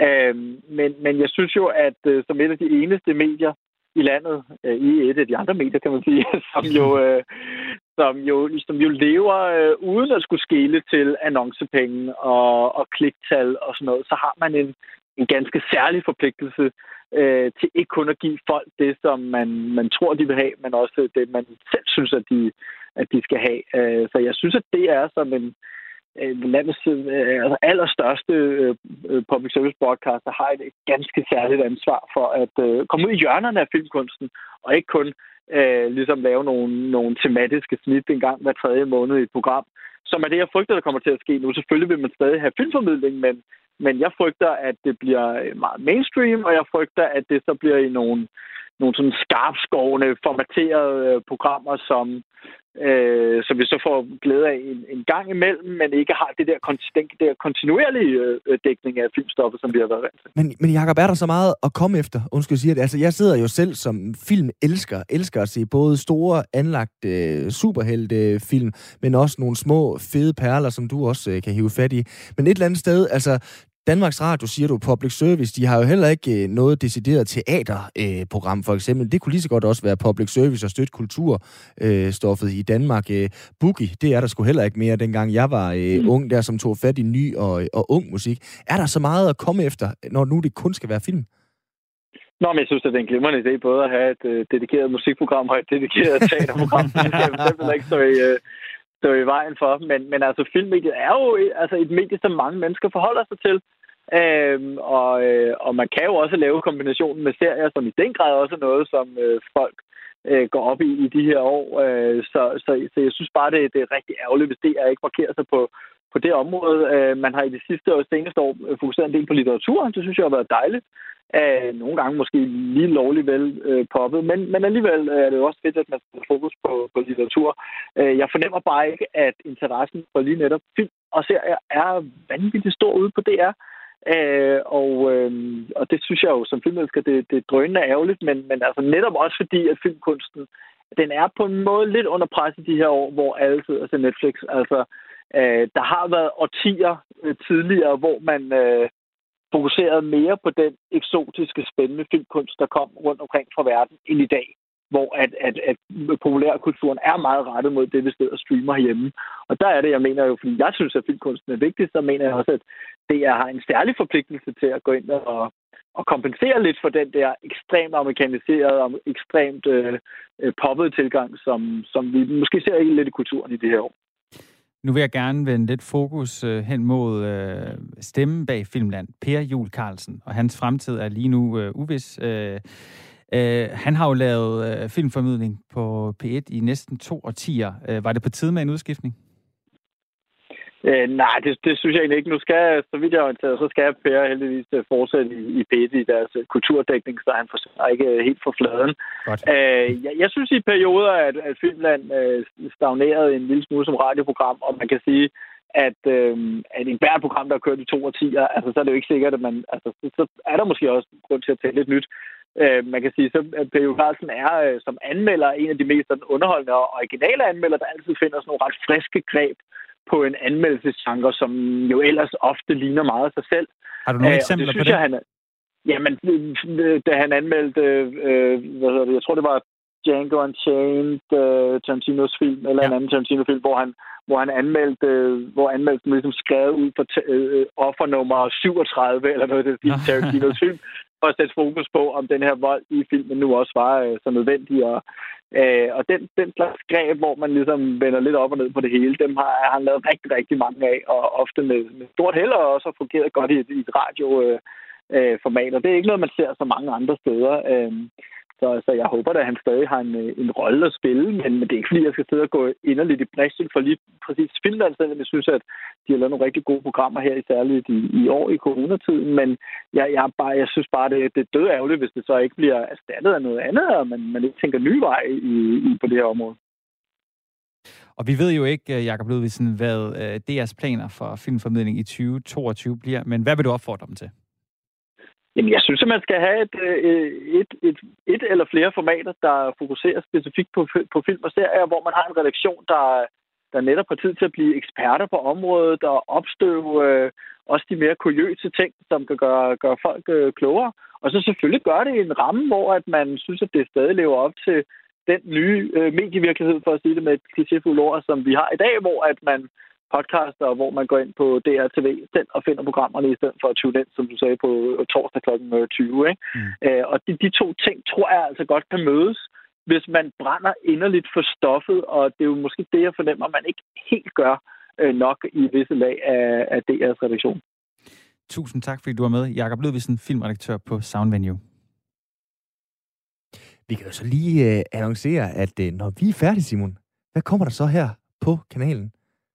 Øh, men, men jeg synes jo, at øh, som et af de eneste medier i landet, øh, i et af de andre medier, kan man sige, som jo, øh, som jo, som jo lever øh, uden at skulle skele til annoncepenge og, og kliktal og sådan noget, så har man en, en ganske særlig forpligtelse øh, til ikke kun at give folk det, som man, man tror, de vil have, men også det, man selv synes, at de, at de skal have. Øh, så jeg synes, at det er som en, Øh, landets øh, altså allerstørste øh, øh, public service broadcaster har et ganske særligt ansvar for at øh, komme ud i hjørnerne af filmkunsten, og ikke kun øh, ligesom lave nogle, nogle tematiske snit en gang hver tredje måned i et program, som er det, jeg frygter, der kommer til at ske nu. Selvfølgelig vil man stadig have filmformidling, men, men jeg frygter, at det bliver meget mainstream, og jeg frygter, at det så bliver i nogle, nogle sådan skarpskårende, formaterede øh, programmer, som, øh, som vi så får glæde af en, en gang imellem, men ikke har det der, den der kontinuerlige øh, dækning af filmstoffet, som vi har været vant til. Men, men Jacob, er der så meget at komme efter? Undskyld, jeg siger det. Altså, jeg sidder jo selv som filmelsker, elsker at se både store, anlagte øh, superheltefilm, men også nogle små, fede perler, som du også øh, kan hive fat i. Men et eller andet sted, altså, Danmarks Radio, siger du, public service, de har jo heller ikke øh, noget decideret teaterprogram, øh, for eksempel. Det kunne lige så godt også være public service og støtte kulturstoffet øh, i Danmark. Boogie, det er der sgu heller ikke mere, dengang jeg var mm. ung, der som tog fat i ny og, og ung musik. Er der så meget at komme efter, når nu det kun skal være film? Nå, men jeg synes, at det er en glimrende idé både at have et øh, dedikeret musikprogram og et dedikeret teaterprogram. det skal jeg ikke stå i, øh, stå i vejen for. Men, men altså, filmmediet er jo altså, et medie, som mange mennesker forholder sig til. Øhm, og, øh, og man kan jo også lave kombinationen med serier, som i den grad også er noget, som øh, folk øh, går op i i de her år. Øh, så, så, så jeg synes bare, det, det er rigtig ærgerligt, hvis det er ikke markerer sig på, på det område. Øh, man har i de sidste år, seneste år fokuseret en del på litteraturen. Det synes jeg har været dejligt. Øh, nogle gange måske lige lovligt vel øh, poppet, men, men alligevel øh, er det jo også fedt, at man har fokus på, på litteratur. Øh, jeg fornemmer bare ikke, at interessen for lige netop film og serier er vanvittigt stor ude på DR. Øh, og, øh, og det synes jeg jo som filmelsker, det, det er drønende ærgerligt, men, men altså netop også fordi, at filmkunsten, den er på en måde lidt under pres i de her år, hvor alle sidder til Netflix. Altså, øh, der har været årtier øh, tidligere, hvor man øh, fokuserede mere på den eksotiske, spændende filmkunst, der kom rundt omkring fra verden, end i dag hvor at, at, at populærkulturen er meget rettet mod det, vi sidder og streamer hjemme. Og der er det, jeg mener jo, fordi jeg synes, at filmkunsten er vigtig, så mener jeg også, at det har en særlig forpligtelse til at gå ind og, og kompensere lidt for den der ekstremt amerikaniserede og ekstremt øh, øh poppede tilgang, som, som vi måske ser lidt i kulturen i det her år. Nu vil jeg gerne vende lidt fokus øh, hen mod øh, stemmen bag Filmland, Per Jul Carlsen, og hans fremtid er lige nu øh, uvis. Øh, Øh, han har jo lavet øh, filmformidling på P1 i næsten to årtier. Øh, var det på tide med en udskiftning? Øh, nej, det, det synes jeg egentlig ikke. Nu skal, så vidt jeg orienteret, så skal Per heldigvis øh, fortsætte i, i P1 i deres øh, kulturdækning, så han forsvinder ikke øh, helt fra fladen. Øh, jeg, jeg synes i perioder, at, at Filmland øh, stagnerede en lille smule som radioprogram, og man kan sige, at, øh, at en hvert program, der har kørt i to årtier, altså, så er det jo ikke sikkert, at man... Altså, så er der måske også grund til at tage lidt nyt. Øh, man kan sige, så Per Carlsen er øh, som anmelder en af de mest underholdende og originale anmelder, der altid finder sådan nogle ret friske greb på en anmeldelsesgenre, som jo ellers ofte ligner meget sig selv. Har du nogle øh, eksempler det på det? Jeg, han, jamen, da han anmeldte, øh, hvad hedder det, jeg tror det var Django Unchained, uh, Tarantinos film, eller ja. en anden Tarantino-film, hvor han, hvor han anmeldte, hvor anmeldelsen ligesom skrevet ud for uh, offer nummer 37, eller noget af det, Tarantinos film, at sætte fokus på, om den her vold i filmen nu også var øh, så nødvendig. Og, øh, og den, den slags greb, hvor man ligesom vender lidt op og ned på det hele, dem har, han lavet rigtig, rigtig mange af, og ofte med, med stort held, og også har fungeret godt i, i et radio øh, øh, format, og det er ikke noget, man ser så mange andre steder. Øh, så, så jeg håber at han stadig har en, øh, en rolle at spille, men, men det er ikke fordi, jeg skal sidde og gå inderligt i bræschen for lige præcis Finland, selvom jeg synes, at de har lavet nogle rigtig gode programmer her, i særligt i, i år i coronatiden, men jeg, jeg, bare, jeg synes bare, det, det er død ærgerligt, hvis det så ikke bliver erstattet af noget andet, og man, man ikke tænker ny vej i, i, på det her område. Og vi ved jo ikke, øh, Jakob Ludvigsen, hvad øh, DR's planer for filmformidling i 2022 bliver, men hvad vil du opfordre dem til? Jamen, jeg synes, at man skal have et, øh, øh, et, et, et eller flere formater, der fokuserer specifikt på, på film og serier, hvor man har en redaktion, der, der netop har tid til at blive eksperter på området og opstøve øh, også de mere kuriøse ting, som kan gøre, gøre folk øh, klogere. Og så selvfølgelig gør det i en ramme, hvor at man synes, at det stadig lever op til den nye øh, medievirkelighed, for at sige det med et klichéfuldt ord, som vi har i dag, hvor at man podcaster, hvor man går ind på DRTV selv og finder programmerne i stedet for at tune ind, som du sagde, på torsdag kl. 20. Ikke? Mm. Øh, og de, de to ting tror jeg altså godt kan mødes, hvis man brænder inderligt for stoffet, og det er jo måske det, jeg fornemmer, man ikke helt gør øh, nok i visse lag af, af DR's redaktion. Tusind tak, fordi du var med. Jakob Ludvigsen, filmredaktør på Sound Venue. Vi kan jo så lige øh, annoncere, at øh, når vi er færdige, Simon, hvad kommer der så her på kanalen?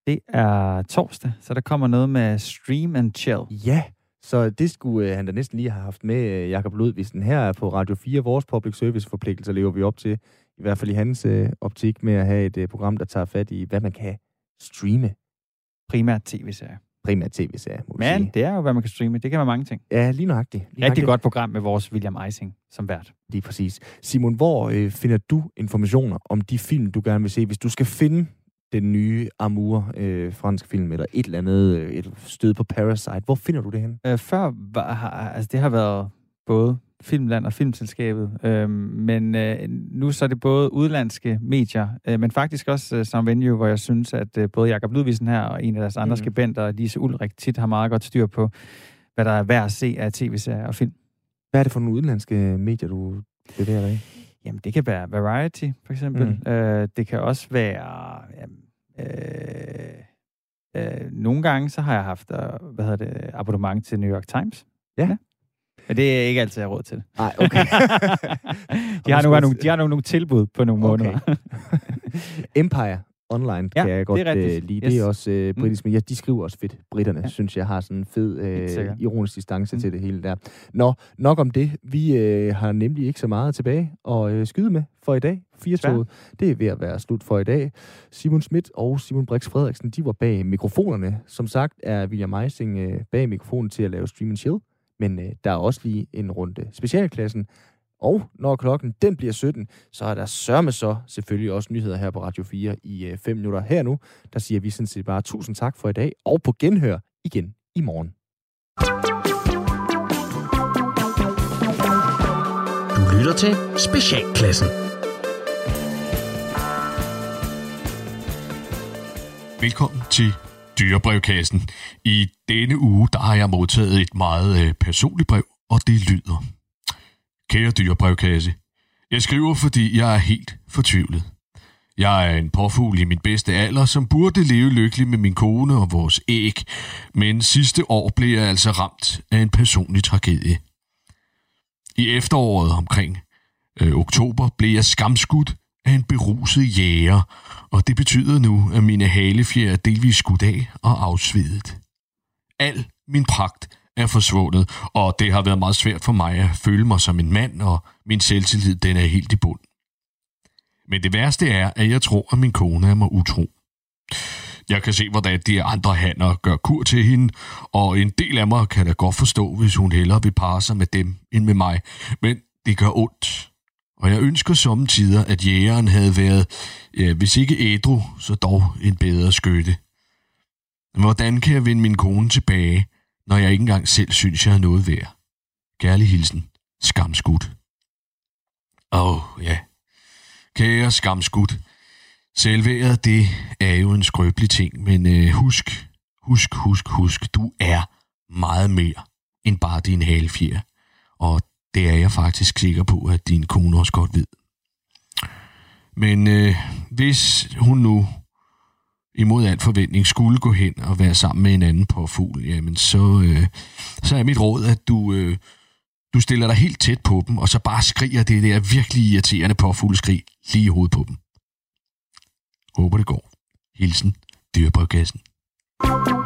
Det er torsdag, så der kommer noget med Stream and Chill. Ja, så det skulle øh, han da næsten lige have haft med, øh, Jakob Ludvigsen. Her er på Radio 4, vores public service forpligtelser lever vi op til, i hvert fald i hans øh, optik, med at have et øh, program, der tager fat i, hvad man kan streame. Primært tv-serier. Primært tv-serier, må Men sige. det er jo, hvad man kan streame. Det kan være mange ting. Ja, lige nøjagtigt. Lige Rigtig nøjagtigt. godt program med vores William Eising som vært. Lige præcis. Simon, hvor øh, finder du informationer om de film, du gerne vil se? Hvis du skal finde den nye Amour øh, fransk film, eller et eller andet, øh, et stød på Parasite. Hvor finder du det hen? Øh, før, var, altså det har været både Filmland og Filmselskabet, øh, men øh, nu så er det både udlandske medier, øh, men faktisk også øh, som venue, hvor jeg synes, at øh, både Jakob Ludvigsen her og en af deres andre mm. skribenter, Lise Ulrik, tit har meget godt styr på, hvad der er værd at se af tv-serier og film. Hvad er det for nogle udlandske medier, du bevæger dig i? Jamen, det kan være Variety, for eksempel. Mm. Øh, det kan også være... Jamen, øh, øh, nogle gange, så har jeg haft øh, hvad hedder det, abonnement til New York Times. Ja. ja. Men det er ikke altid, jeg har råd til. Nej, okay. de, har nogle, de har nogle, nogle tilbud på nogle okay. måneder. Empire online ja, kan jeg godt det er uh, lide. Yes. Det er også uh, britisk, mm. men ja, de skriver også fedt. Britterne, ja. synes jeg, har sådan en fed uh, ironisk distance mm. til det hele der. Nå, nok om det. Vi uh, har nemlig ikke så meget tilbage at uh, skyde med for i dag. Firtoget, det er ved at være slut for i dag. Simon Schmidt og Simon Brix Frederiksen, de var bag mikrofonerne. Som sagt er William Meising uh, bag mikrofonen til at lave Stream Chill. Men uh, der er også lige en runde specialklassen, og når klokken den bliver 17, så er der sørme så selvfølgelig også nyheder her på Radio 4 i 5 øh, minutter. Her nu, der siger vi sådan set bare tusind tak for i dag, og på genhør igen i morgen. Du lytter til Specialklassen. Velkommen til Dyrebrevkassen. I denne uge, der har jeg modtaget et meget øh, personligt brev, og det lyder... Kære dyrebrevkasse, jeg skriver, fordi jeg er helt fortvivlet. Jeg er en påfugl i min bedste alder, som burde leve lykkelig med min kone og vores æg, men sidste år blev jeg altså ramt af en personlig tragedie. I efteråret omkring øh, oktober blev jeg skamskudt af en beruset jæger, og det betyder nu, at mine halefjer er delvis skudt af og afsvedet. Al min pragt er forsvundet, og det har været meget svært for mig at føle mig som en mand, og min selvtillid den er helt i bund. Men det værste er, at jeg tror, at min kone er mig utro. Jeg kan se, hvordan de andre hanner gør kur til hende, og en del af mig kan da godt forstå, hvis hun hellere vil parre sig med dem end med mig. Men det gør ondt. Og jeg ønsker sommetider, at jægeren havde været, ja, hvis ikke ædru, så dog en bedre skytte. Hvordan kan jeg vinde min kone tilbage, når jeg ikke engang selv synes, jeg er noget værd. Kærlig hilsen. Skamskud. Åh, oh, ja. Kære skamskud. Selvværet, det er jo en skrøbelig ting, men øh, husk, husk, husk, husk, du er meget mere end bare din halefjer. Og det er jeg faktisk sikker på, at din kone også godt ved. Men øh, hvis hun nu imod al forventning skulle gå hen og være sammen med en anden påfugl, jamen så, øh, så er mit råd, at du, øh, du stiller dig helt tæt på dem, og så bare skriger det der virkelig irriterende påfugleskrig lige i hovedet på dem. Håber det går. Hilsen, dyrebrødkassen. thank you